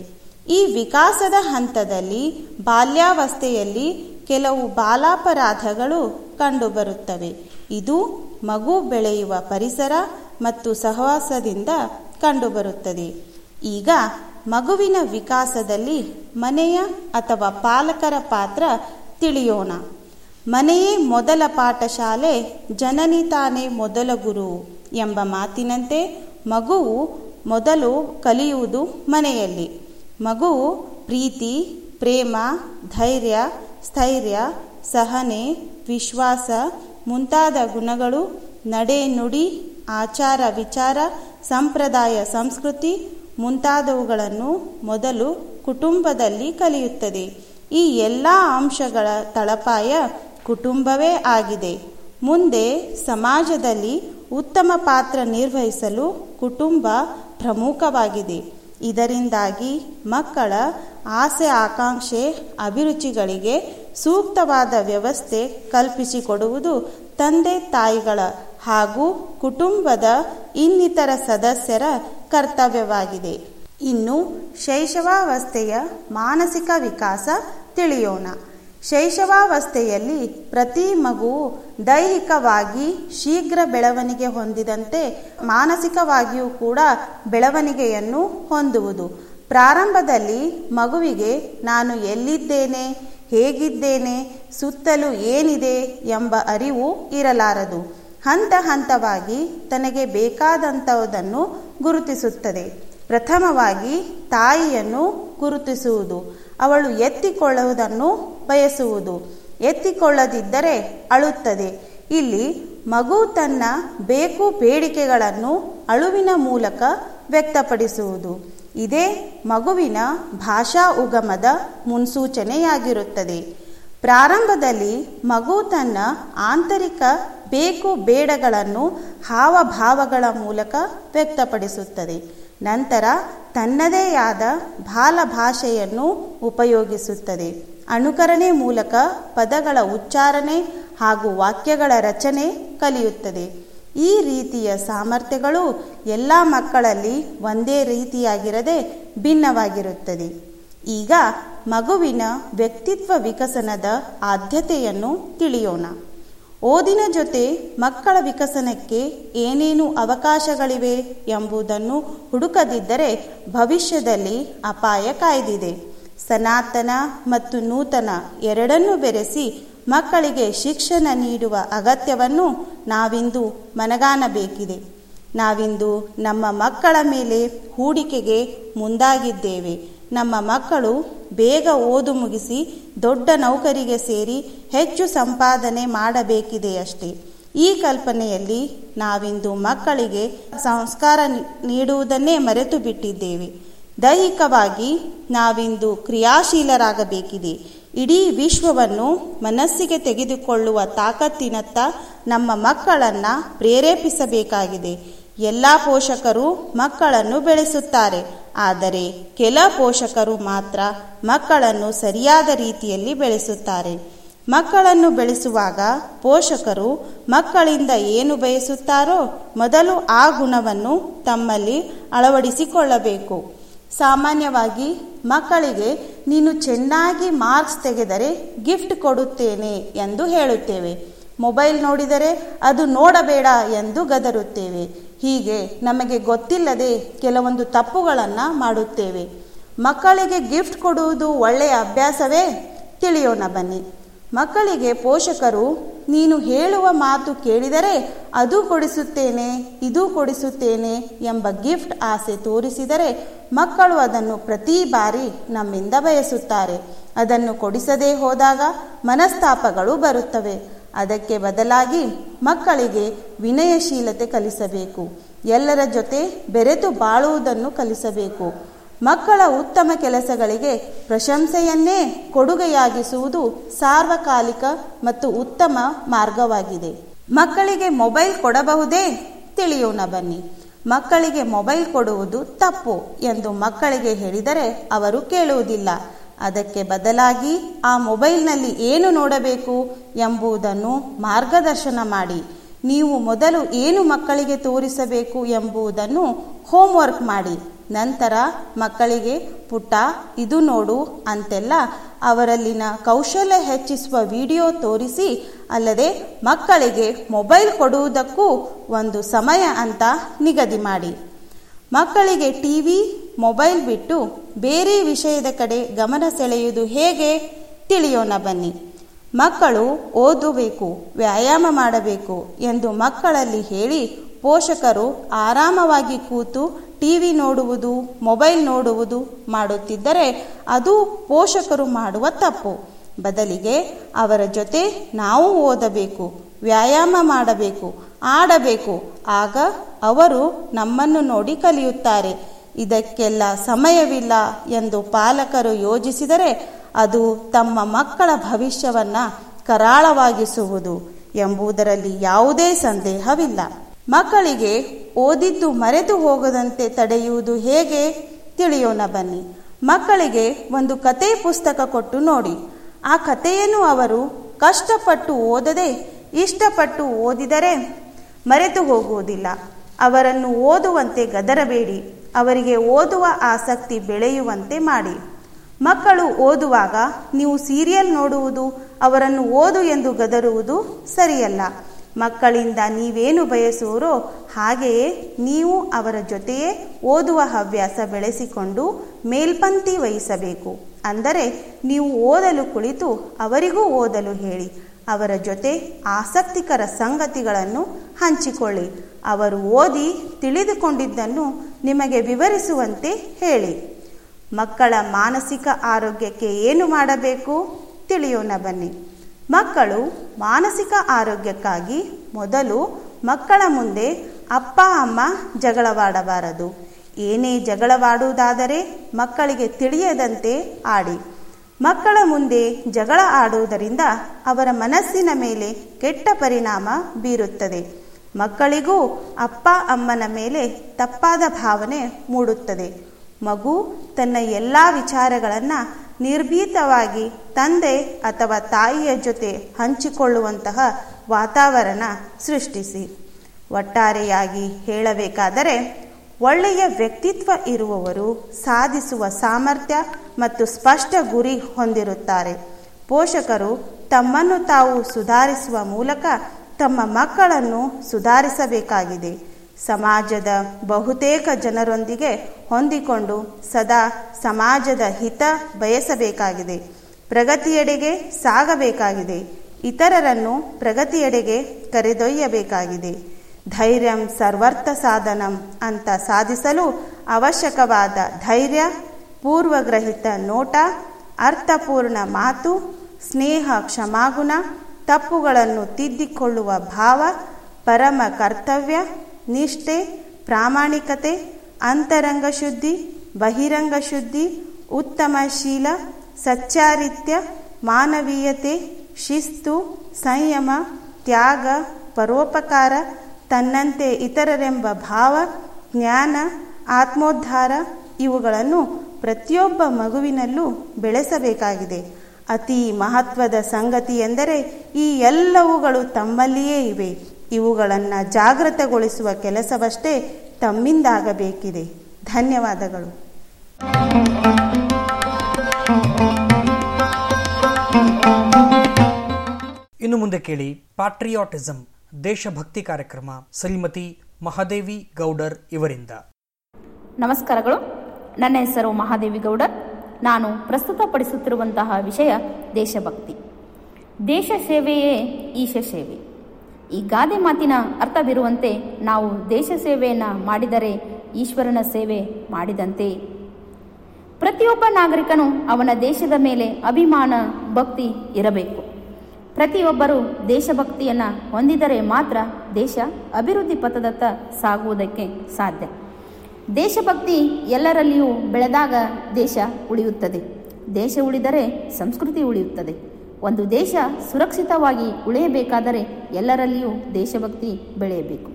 ಈ ವಿಕಾಸದ ಹಂತದಲ್ಲಿ ಬಾಲ್ಯಾವಸ್ಥೆಯಲ್ಲಿ ಕೆಲವು ಬಾಲಾಪರಾಧಗಳು ಕಂಡುಬರುತ್ತವೆ. ಇದು ಮಗು ಬೆಳೆಯುವ ಪರಿಸರ ಮತ್ತು ಸಹವಾಸದಿಂದ ಕಂಡುಬರುತ್ತದೆ. ಈಗ ಮಗುವಿನ ವಿಕಾಸದಲ್ಲಿ ಮನೆಯ ಅಥವಾ ಪಾಲಕರ ಪಾತ್ರ ತಿಳಿಯೋಣ. ಮನೆಯೇ ಮೊದಲ ಪಾಠಶಾಲೆ, ಜನನಿ ತಾನೇ ಮೊದಲ ಗುರು ಎಂಬ ಮಾತಿನಂತೆ ಮಗುವು ಮೊದಲು ಕಲಿಯುವುದು ಮನೆಯಲ್ಲಿ. ಮಗುವು ಪ್ರೀತಿ, ಪ್ರೇಮ, ಧೈರ್ಯ, ಸ್ಥೈರ್ಯ, ಸಹನೆ, ವಿಶ್ವಾಸ ಮುಂತಾದ ಗುಣಗಳು, ನಡೆ ನುಡಿ, ಆಚಾರ ವಿಚಾರ, ಸಂಪ್ರದಾಯ ಸಂಸ್ಕೃತಿ ಮುಂತಾದವುಗಳನ್ನು ಮೊದಲು ಕುಟುಂಬದಲ್ಲಿ ಕಲಿಯುತ್ತದೆ. ಈ ಎಲ್ಲ ಅಂಶಗಳ ತಳಪಾಯ ಕುಟುಂಬವೇ ಆಗಿದೆ. ಮುಂದೆ ಸಮಾಜದಲ್ಲಿ ಉತ್ತಮ ಪಾತ್ರ ನಿರ್ವಹಿಸಲು ಕುಟುಂಬ ಪ್ರಮುಖವಾಗಿದೆ. ಇದರಿಂದಾಗಿ ಮಕ್ಕಳ ಆಸೆ ಆಕಾಂಕ್ಷೆ ಅಭಿರುಚಿಗಳಿಗೆ ಸೂಕ್ತವಾದ ವ್ಯವಸ್ಥೆ ಕಲ್ಪಿಸಿಕೊಡುವುದು ತಂದೆ ತಾಯಿಗಳ ಹಾಗೂ ಕುಟುಂಬದ ಇನ್ನಿತರ ಸದಸ್ಯರ ಕರ್ತವ್ಯವಾಗಿದೆ. ಇನ್ನು ಶೈಶವಾವಸ್ಥೆಯ ಮಾನಸಿಕ ವಿಕಾಸ ತಿಳಿಯೋಣ. ಶೈಶವಾವಸ್ಥೆಯಲ್ಲಿ ಪ್ರತಿ ಮಗುವು ದೈಹಿಕವಾಗಿ ಶೀಘ್ರ ಬೆಳವಣಿಗೆ ಹೊಂದಿದಂತೆ ಮಾನಸಿಕವಾಗಿಯೂ ಕೂಡ ಬೆಳವಣಿಗೆಯನ್ನು ಹೊಂದುವುದು. ಪ್ರಾರಂಭದಲ್ಲಿ ಮಗುವಿಗೆ, ನಾನು ಎಲ್ಲಿದ್ದೇನೆ? ಹೇಗಿದ್ದೇನೆ? ಸುತ್ತಲೂ ಏನಿದೆ? ಎಂಬ ಅರಿವು ಇರಲಾರದು. ಹಂತ ಹಂತವಾಗಿ ತನಗೆ ಬೇಕಾದಂಥವುದನ್ನು ಗುರುತಿಸುತ್ತದೆ. ಪ್ರಥಮವಾಗಿ ತಾಯಿಯನ್ನು ಗುರುತಿಸುವುದು. ಅವಳು ಎತ್ತಿಕೊಳ್ಳುವುದನ್ನು ಬಯಸುವುದು. ಎತ್ತಿಕೊಳ್ಳದಿದ್ದರೆ ಅಳುತ್ತದೆ. ಇಲ್ಲಿ ಮಗು ತನ್ನ ಬೇಕು ಬೇಡಿಕೆಗಳನ್ನು ಅಳುವಿನ ಮೂಲಕ ವ್ಯಕ್ತಪಡಿಸುವುದು. ಇದೇ ಮಗುವಿನ ಭಾಷಾ ಉಗಮದ ಮುನ್ಸೂಚನೆಯಾಗಿರುತ್ತದೆ. ಪ್ರಾರಂಭದಲ್ಲಿ ಮಗು ತನ್ನ ಆಂತರಿಕ ಬೇಕು ಬೇಡಗಳನ್ನು ಹಾವಭಾವಗಳ ಮೂಲಕ ವ್ಯಕ್ತಪಡಿಸುತ್ತದೆ. ನಂತರ ತನ್ನದೇ ಆದ ಬಾಲ ಭಾಷೆಯನ್ನು ಉಪಯೋಗಿಸುತ್ತದೆ. ಅನುಕರಣೆ ಮೂಲಕ ಪದಗಳ ಉಚ್ಚಾರಣೆ ಹಾಗೂ ವಾಕ್ಯಗಳ ರಚನೆ ಕಲಿಯುತ್ತದೆ. ಈ ರೀತಿಯ ಸಾಮರ್ಥ್ಯಗಳು ಎಲ್ಲ ಮಕ್ಕಳಲ್ಲಿ ಒಂದೇ ರೀತಿಯಾಗಿರದೆ ಭಿನ್ನವಾಗಿರುತ್ತದೆ. ಈಗ ಮಗುವಿನ ವ್ಯಕ್ತಿತ್ವ ವಿಕಸನದ ಆದ್ಯತೆಯನ್ನು ತಿಳಿಯೋಣ. ಓದಿನ ಜೊತೆ ಮಕ್ಕಳ ವಿಕಸನಕ್ಕೆ ಏನೇನು ಅವಕಾಶಗಳಿವೆ ಎಂಬುದನ್ನು ಹುಡುಕದಿದ್ದರೆ ಭವಿಷ್ಯದಲ್ಲಿ ಅಪಾಯ ಕಾಯ್ದಿದೆ. ಸನಾತನ ಮತ್ತು ನೂತನ ಎರಡನ್ನೂ ಬೆರೆಸಿ ಮಕ್ಕಳಿಗೆ ಶಿಕ್ಷಣ ನೀಡುವ ಅಗತ್ಯವನ್ನು ನಾವಿಂದು ಮನಗಾಣಬೇಕಿದೆ. ನಾವಿಂದು ನಮ್ಮ ಮಕ್ಕಳ ಮೇಲೆ ಹೂಡಿಕೆಗೆ ಮುಂದಾಗಿದ್ದೇವೆ. ನಮ್ಮ ಮಕ್ಕಳು ಬೇಗ ಓದು ಮುಗಿಸಿ ದೊಡ್ಡ ನೌಕರಿಗೆ ಸೇರಿ ಹೆಚ್ಚು ಸಂಪಾದನೆ ಮಾಡಬೇಕಿದೆಯಷ್ಟೇ ಈ ಕಲ್ಪನೆಯಲ್ಲಿ ನಾವಿಂದು ಮಕ್ಕಳಿಗೆ ಸಂಸ್ಕಾರ ನೀಡುವುದನ್ನೇ ಮರೆತು ಬಿಟ್ಟಿದ್ದೇವೆ ದೈಹಿಕವಾಗಿ ನಾವಿಂದು ಕ್ರಿಯಾಶೀಲರಾಗಬೇಕಿದೆ. ಇಡೀ ವಿಶ್ವವನ್ನು ಮನಸ್ಸಿಗೆ ತೆಗೆದುಕೊಳ್ಳುವ ತಾಕತ್ತಿನತ್ತ ನಮ್ಮ ಮಕ್ಕಳನ್ನು ಪ್ರೇರೇಪಿಸಬೇಕಾಗಿದೆ. ಎಲ್ಲ ಪೋಷಕರು ಮಕ್ಕಳನ್ನು ಬೆಳೆಸುತ್ತಾರೆ. ಆದರೆ ಕೆಲ ಪೋಷಕರು ಮಾತ್ರ ಮಕ್ಕಳನ್ನು ಸರಿಯಾದ ರೀತಿಯಲ್ಲಿ ಬೆಳೆಸುತ್ತಾರೆ. ಮಕ್ಕಳನ್ನು ಬೆಳೆಸುವಾಗ ಪೋಷಕರು ಮಕ್ಕಳಿಂದ ಏನು ಬಯಸುತ್ತಾರೋ ಮೊದಲು ಆ ಗುಣವನ್ನು ತಮ್ಮಲ್ಲಿ ಅಳವಡಿಸಿಕೊಳ್ಳಬೇಕು. ಸಾಮಾನ್ಯವಾಗಿ ಮಕ್ಕಳಿಗೆ, ನೀನು ಚೆನ್ನಾಗಿ ಮಾರ್ಕ್ಸ್ ತೆಗೆದರೆ ಗಿಫ್ಟ್ ಕೊಡುತ್ತೇನೆ ಎಂದು ಹೇಳುತ್ತೇವೆ. ಮೊಬೈಲ್ ನೋಡಿದರೆ ಅದು ನೋಡಬೇಡ ಎಂದು ಗದರುತ್ತೇವೆ. ಹೀಗೆ ನಮಗೆ ಗೊತ್ತಿಲ್ಲದೆ ಕೆಲವೊಂದು ತಪ್ಪುಗಳನ್ನು ಮಾಡುತ್ತೇವೆ. ಮಕ್ಕಳಿಗೆ ಗಿಫ್ಟ್ ಕೊಡುವುದು ಒಳ್ಳೆಯ ಅಭ್ಯಾಸವೇ? ತಿಳಿಯೋಣ ಬನ್ನಿ. ಮಕ್ಕಳಿಗೆ ಪೋಷಕರು ನೀನು ಹೇಳುವ ಮಾತು ಕೇಳಿದರೆ ಅದು ಕೊಡಿಸುತ್ತೇನೆ, ಇದು ಕೊಡಿಸುತ್ತೇನೆ ಎಂಬ ಗಿಫ್ಟ್ ಆಸೆ ತೋರಿಸಿದರೆ ಮಕ್ಕಳು ಅದನ್ನು ಪ್ರತಿ ಬಾರಿ ನಮ್ಮಿಂದ ಬಯಸುತ್ತಾರೆ. ಅದನ್ನು ಕೊಡಿಸದೇ ಹೋದಾಗ ಮನಸ್ತಾಪಗಳು ಬರುತ್ತವೆ. ಅದಕ್ಕೆ ಬದಲಾಗಿ ಮಕ್ಕಳಿಗೆ ವಿನಯಶೀಲತೆ ಕಲಿಸಬೇಕು. ಎಲ್ಲರ ಜೊತೆ ಬೆರೆತು ಬಾಳುವುದನ್ನು ಕಲಿಸಬೇಕು. ಮಕ್ಕಳ ಉತ್ತಮ ಕೆಲಸಗಳಿಗೆ ಪ್ರಶಂಸೆಯನ್ನೇ ಕೊಡುಗೆಯಾಗಿಸುವುದು ಸಾರ್ವಕಾಲಿಕ ಮತ್ತು ಉತ್ತಮ ಮಾರ್ಗವಾಗಿದೆ. ಮಕ್ಕಳಿಗೆ ಮೊಬೈಲ್ ಕೊಡಬಹುದೇ? ತಿಳಿಯೋಣ ಬನ್ನಿ. ಮಕ್ಕಳಿಗೆ ಮೊಬೈಲ್ ಕೊಡುವುದು ತಪ್ಪು ಎಂದು ಮಕ್ಕಳಿಗೆ ಹೇಳಿದರೆ ಅವರು ಕೇಳುವುದಿಲ್ಲ. ಅದಕ್ಕೆ ಬದಲಾಗಿ ಆ ಮೊಬೈಲ್ನಲ್ಲಿ ಏನು ನೋಡಬೇಕು ಎಂಬುದನ್ನು ಮಾರ್ಗದರ್ಶನ ಮಾಡಿ. ನೀವು ಮೊದಲು ಏನು ಮಕ್ಕಳಿಗೆ ತೋರಿಸಬೇಕು ಎಂಬುದನ್ನು ಹೋಮ್ವರ್ಕ್ ಮಾಡಿ. ನಂತರ ಮಕ್ಕಳಿಗೆ, ಪುಟ್ಟ, ಇದು ನೋಡು ಅಂತೆಲ್ಲ ಅವರಲ್ಲಿನ ಕೌಶಲ್ಯ ಹೆಚ್ಚಿಸುವ ವಿಡಿಯೋ ತೋರಿಸಿ, ಅಲ್ಲದೆ ಮಕ್ಕಳಿಗೆ ಮೊಬೈಲ್ ಕೊಡುವುದಕ್ಕೂ ಒಂದು ಸಮಯ ಅಂತ ನಿಗದಿ ಮಾಡಿ. ಮಕ್ಕಳಿಗೆ ಟಿವಿ ಮೊಬೈಲ್ ಬಿಟ್ಟು ಬೇರೆ ವಿಷಯದ ಕಡೆ ಗಮನ ಸೆಳೆಯುವುದು ಹೇಗೆ ತಿಳಿಯೋಣ ಬನ್ನಿ. ಮಕ್ಕಳು ಓದಬೇಕು, ವ್ಯಾಯಾಮ ಮಾಡಬೇಕು ಎಂದು ಮಕ್ಕಳಲ್ಲಿ ಹೇಳಿ ಪೋಷಕರು ಆರಾಮವಾಗಿ ಕೂತು ಟಿವಿ ನೋಡುವುದು, ಮೊಬೈಲ್ ನೋಡುವುದು ಮಾಡುತ್ತಿದ್ದರೆ ಅದು ಪೋಷಕರು ಮಾಡುವ ತಪ್ಪು. ಬದಲಿಗೆ ಅವರ ಜೊತೆ ನಾವು ಓದಬೇಕು, ವ್ಯಾಯಾಮ ಮಾಡಬೇಕು, ಆಡಬೇಕು. ಆಗ ಅವರು ನಮ್ಮನ್ನು ನೋಡಿ ಕಲಿಯುತ್ತಾರೆ. ಇದಕ್ಕೆಲ್ಲ ಸಮಯವಿಲ್ಲ ಎಂದು ಪಾಲಕರು ಯೋಜಿಸಿದರೆ ಅದು ತಮ್ಮ ಮಕ್ಕಳ ಭವಿಷ್ಯವನ್ನು ಕರಾಳವಾಗಿಸುವುದು ಎಂಬುದರಲ್ಲಿ ಯಾವುದೇ ಸಂದೇಹವಿಲ್ಲ. ಮಕ್ಕಳಿಗೆ ಓದಿದ್ದು ಮರೆತು ಹೋಗದಂತೆ ತಡೆಯುವುದು ಹೇಗೆ ತಿಳಿಯೋಣ ಬನ್ನಿ. ಮಕ್ಕಳಿಗೆ ಒಂದು ಕತೆ ಪುಸ್ತಕ ಕೊಟ್ಟು ನೋಡಿ. ಆ ಕಥೆಯನ್ನು ಅವರು ಕಷ್ಟಪಟ್ಟು ಓದದೆ ಇಷ್ಟಪಟ್ಟು ಓದಿದರೆ ಮರೆತು ಹೋಗುವುದಿಲ್ಲ. ಅವರನ್ನು ಓದುವಂತೆ ಗದರಬೇಡಿ. ಅವರಿಗೆ ಓದುವ ಆಸಕ್ತಿ ಬೆಳೆಯುವಂತೆ ಮಾಡಿ. ಮಕ್ಕಳು ಓದುವಾಗ ನೀವು ಸೀರಿಯಲ್ ನೋಡುವುದು, ಅವರನ್ನು ಓದು ಎಂದು ಗದರುವುದು ಸರಿಯಲ್ಲ. ಮಕ್ಕಳಿಂದ ನೀವೇನು ಬಯಸುವರೋ ಹಾಗೆಯೇ ನೀವು ಅವರ ಜೊತೆಯೇ ಓದುವ ಹವ್ಯಾಸ ಬೆಳೆಸಿಕೊಂಡು ಮೇಲ್ಪಂಕ್ತಿ ವಹಿಸಬೇಕು. ಅಂದರೆ ನೀವು ಓದಲು ಕುಳಿತು ಅವರಿಗೂ ಓದಲು ಹೇಳಿ. ಅವರ ಜೊತೆ ಆಸಕ್ತಿಕರ ಸಂಗತಿಗಳನ್ನು ಹಂಚಿಕೊಳ್ಳಿ. ಅವರು ಓದಿ ತಿಳಿದುಕೊಂಡಿದ್ದನ್ನು ನಿಮಗೆ ವಿವರಿಸುವಂತೆ ಹೇಳಿ. ಮಕ್ಕಳ ಮಾನಸಿಕ ಆರೋಗ್ಯಕ್ಕೆ ಏನು ಮಾಡಬೇಕು? ತಿಳಿಯೋಣ ಬನ್ನಿ. ಮಕ್ಕಳು ಮಾನಸಿಕ ಆರೋಗ್ಯಕ್ಕಾಗಿ ಮೊದಲು ಮಕ್ಕಳ ಮುಂದೆ ಅಪ್ಪ, ಅಮ್ಮ ಜಗಳವಾಡಬಾರದು. ಏನೇ ಜಗಳವಾಡುವುದಾದರೆ ಮಕ್ಕಳಿಗೆ ತಿಳಿಯದಂತೆ ಆಡಿ. ಮಕ್ಕಳ ಮುಂದೆ ಜಗಳ ಆಡುವುದರಿಂದ ಅವರ ಮನಸ್ಸಿನ ಮೇಲೆ ಕೆಟ್ಟ ಪರಿಣಾಮ ಬೀರುತ್ತದೆ. ಮಕ್ಕಳಿಗೂ ಅಪ್ಪ, ಅಮ್ಮನ ಮೇಲೆ ತಪ್ಪಾದ ಭಾವನೆ ಮೂಡುತ್ತದೆ. ಮಗು ತನ್ನ ಎಲ್ಲ ವಿಚಾರಗಳನ್ನು ನಿರ್ಭೀತವಾಗಿ ತಂದೆ ಅಥವಾ ತಾಯಿಯ ಜೊತೆ ಹಂಚಿಕೊಳ್ಳುವಂತಹ ವಾತಾವರಣ ಸೃಷ್ಟಿಸಿ. ಒಟ್ಟಾರೆಯಾಗಿ ಹೇಳಬೇಕಾದರೆ, ಒಳ್ಳೆಯ ವ್ಯಕ್ತಿತ್ವ ಇರುವವರು ಸಾಧಿಸುವ ಸಾಮರ್ಥ್ಯ ಮತ್ತು ಸ್ಪಷ್ಟ ಗುರಿ ಹೊಂದಿರುತ್ತಾರೆ. ಪೋಷಕರು ತಮ್ಮನ್ನು ತಾವು ಸುಧಾರಿಸುವ ಮೂಲಕ ತಮ್ಮ ಮಕ್ಕಳನ್ನು ಸುಧಾರಿಸಬೇಕಾಗಿದೆ. ಸಮಾಜದ ಬಹುತೇಕ ಜನರೊಂದಿಗೆ ಹೊಂದಿಕೊಂಡು ಸದಾ ಸಮಾಜದ ಹಿತ ಬಯಸಬೇಕಾಗಿದೆ. ಪ್ರಗತಿಯೆಡೆಗೆ ಸಾಗಬೇಕಾಗಿದೆ. ಇತರರನ್ನು ಪ್ರಗತಿಯೆಡೆಗೆ ಕರೆದೊಯ್ಯಬೇಕಾಗಿದೆ. ಧೈರ್ಯಂ ಸರ್ವರ್ಥ ಸಾಧನಂ ಅಂತ ಸಾಧಿಸಲು ಅವಶ್ಯಕವಾದ ಧೈರ್ಯ, ಪೂರ್ವಗ್ರಹಿತ ನೋಟ, ಅರ್ಥಪೂರ್ಣ ಮಾತು, ಸ್ನೇಹ ಕ್ಷಮಾಗುಣ, ತಪ್ಪುಗಳನ್ನು ತಿದ್ದಿಕೊಳ್ಳುವ ಭಾವ, ಪರಮ ಕರ್ತವ್ಯ ನಿಷ್ಠೆ, ಪ್ರಾಮಾಣಿಕತೆ, ಅಂತರಂಗ ಶುದ್ಧಿ, ಬಹಿರಂಗ ಶುದ್ಧಿ, ಉತ್ತಮ ಶೀಲ, ಸಚ್ಚಾರಿತ್ಯ, ಮಾನವೀಯತೆ, ಶಿಸ್ತು, ಸಂಯಮ, ತ್ಯಾಗ, ಪರೋಪಕಾರ, ತನ್ನಂತೆ ಇತರರೆಂಬ ಭಾವ, ಜ್ಞಾನ, ಆತ್ಮೋದ್ಧಾರ ಇವುಗಳನ್ನು ಪ್ರತಿಯೊಬ್ಬ ಮಗುವಿನಲ್ಲೂ ಬೆಳೆಸಬೇಕಾಗಿದೆ. ಅತಿ ಮಹತ್ವದ ಸಂಗತಿ ಎಂದರೆ ಈ ಎಲ್ಲವುಗಳು ತಮ್ಮಲ್ಲಿಯೇ ಇವೆ. ಇವುಗಳನ್ನು ಜಾಗೃತಗೊಳಿಸುವ ಕೆಲಸವಷ್ಟೇ ತಮ್ಮಿಂದಾಗಬೇಕಿದೆ. ಧನ್ಯವಾದಗಳು. ಇನ್ನು ಮುಂದೆ ಕೇಳಿ ಪಾಟ್ರಿಯಾಟಿಸಂ ದೇಶಭಕ್ತಿ ಕಾರ್ಯಕ್ರಮ ಶ್ರೀಮತಿ ಮಹಾದೇವಿ ಗೌಡರ್ ಇವರಿಂದ. ನಮಸ್ಕಾರಗಳು. ನನ್ನ ಹೆಸರು ಮಹಾದೇವಿ ಗೌಡರ್. ನಾನು ಪ್ರಸ್ತುತಪಡಿಸುತ್ತಿರುವಂತಹ ವಿಷಯ ದೇಶಭಕ್ತಿ. ದೇಶ ಸೇವೆಯೇ ಈಶ ಸೇವೆ. ಈ ಗಾದೆ ಮಾತಿನ ಅರ್ಥವಿರುವಂತೆ ನಾವು ದೇಶ ಸೇವೆಯನ್ನು ಮಾಡಿದರೆ ಈಶ್ವರನ ಸೇವೆ ಮಾಡಿದಂತೆ. ಪ್ರತಿಯೊಬ್ಬ ನಾಗರಿಕನು ಅವನ ದೇಶದ ಮೇಲೆ ಅಭಿಮಾನ, ಭಕ್ತಿ ಇರಬೇಕು. ಪ್ರತಿಯೊಬ್ಬರು ದೇಶಭಕ್ತಿಯನ್ನು ಹೊಂದಿದರೆ ಮಾತ್ರ ದೇಶ ಅಭಿವೃದ್ಧಿ ಪಥದತ್ತ ಸಾಗುವುದಕ್ಕೆ ಸಾಧ್ಯ. ದೇಶಭಕ್ತಿ ಎಲ್ಲರಲ್ಲಿಯೂ ಬೆಳೆದಾಗ ದೇಶ ಉಳಿಯುತ್ತದೆ. ದೇಶ ಉಳಿದರೆ ಸಂಸ್ಕೃತಿ ಉಳಿಯುತ್ತದೆ. ಒಂದು ದೇಶ ಸುರಕ್ಷಿತವಾಗಿ ಉಳಿಯಬೇಕಾದರೆ ಎಲ್ಲರಲ್ಲಿಯೂ ದೇಶಭಕ್ತಿ ಬೆಳೆಯಬೇಕು.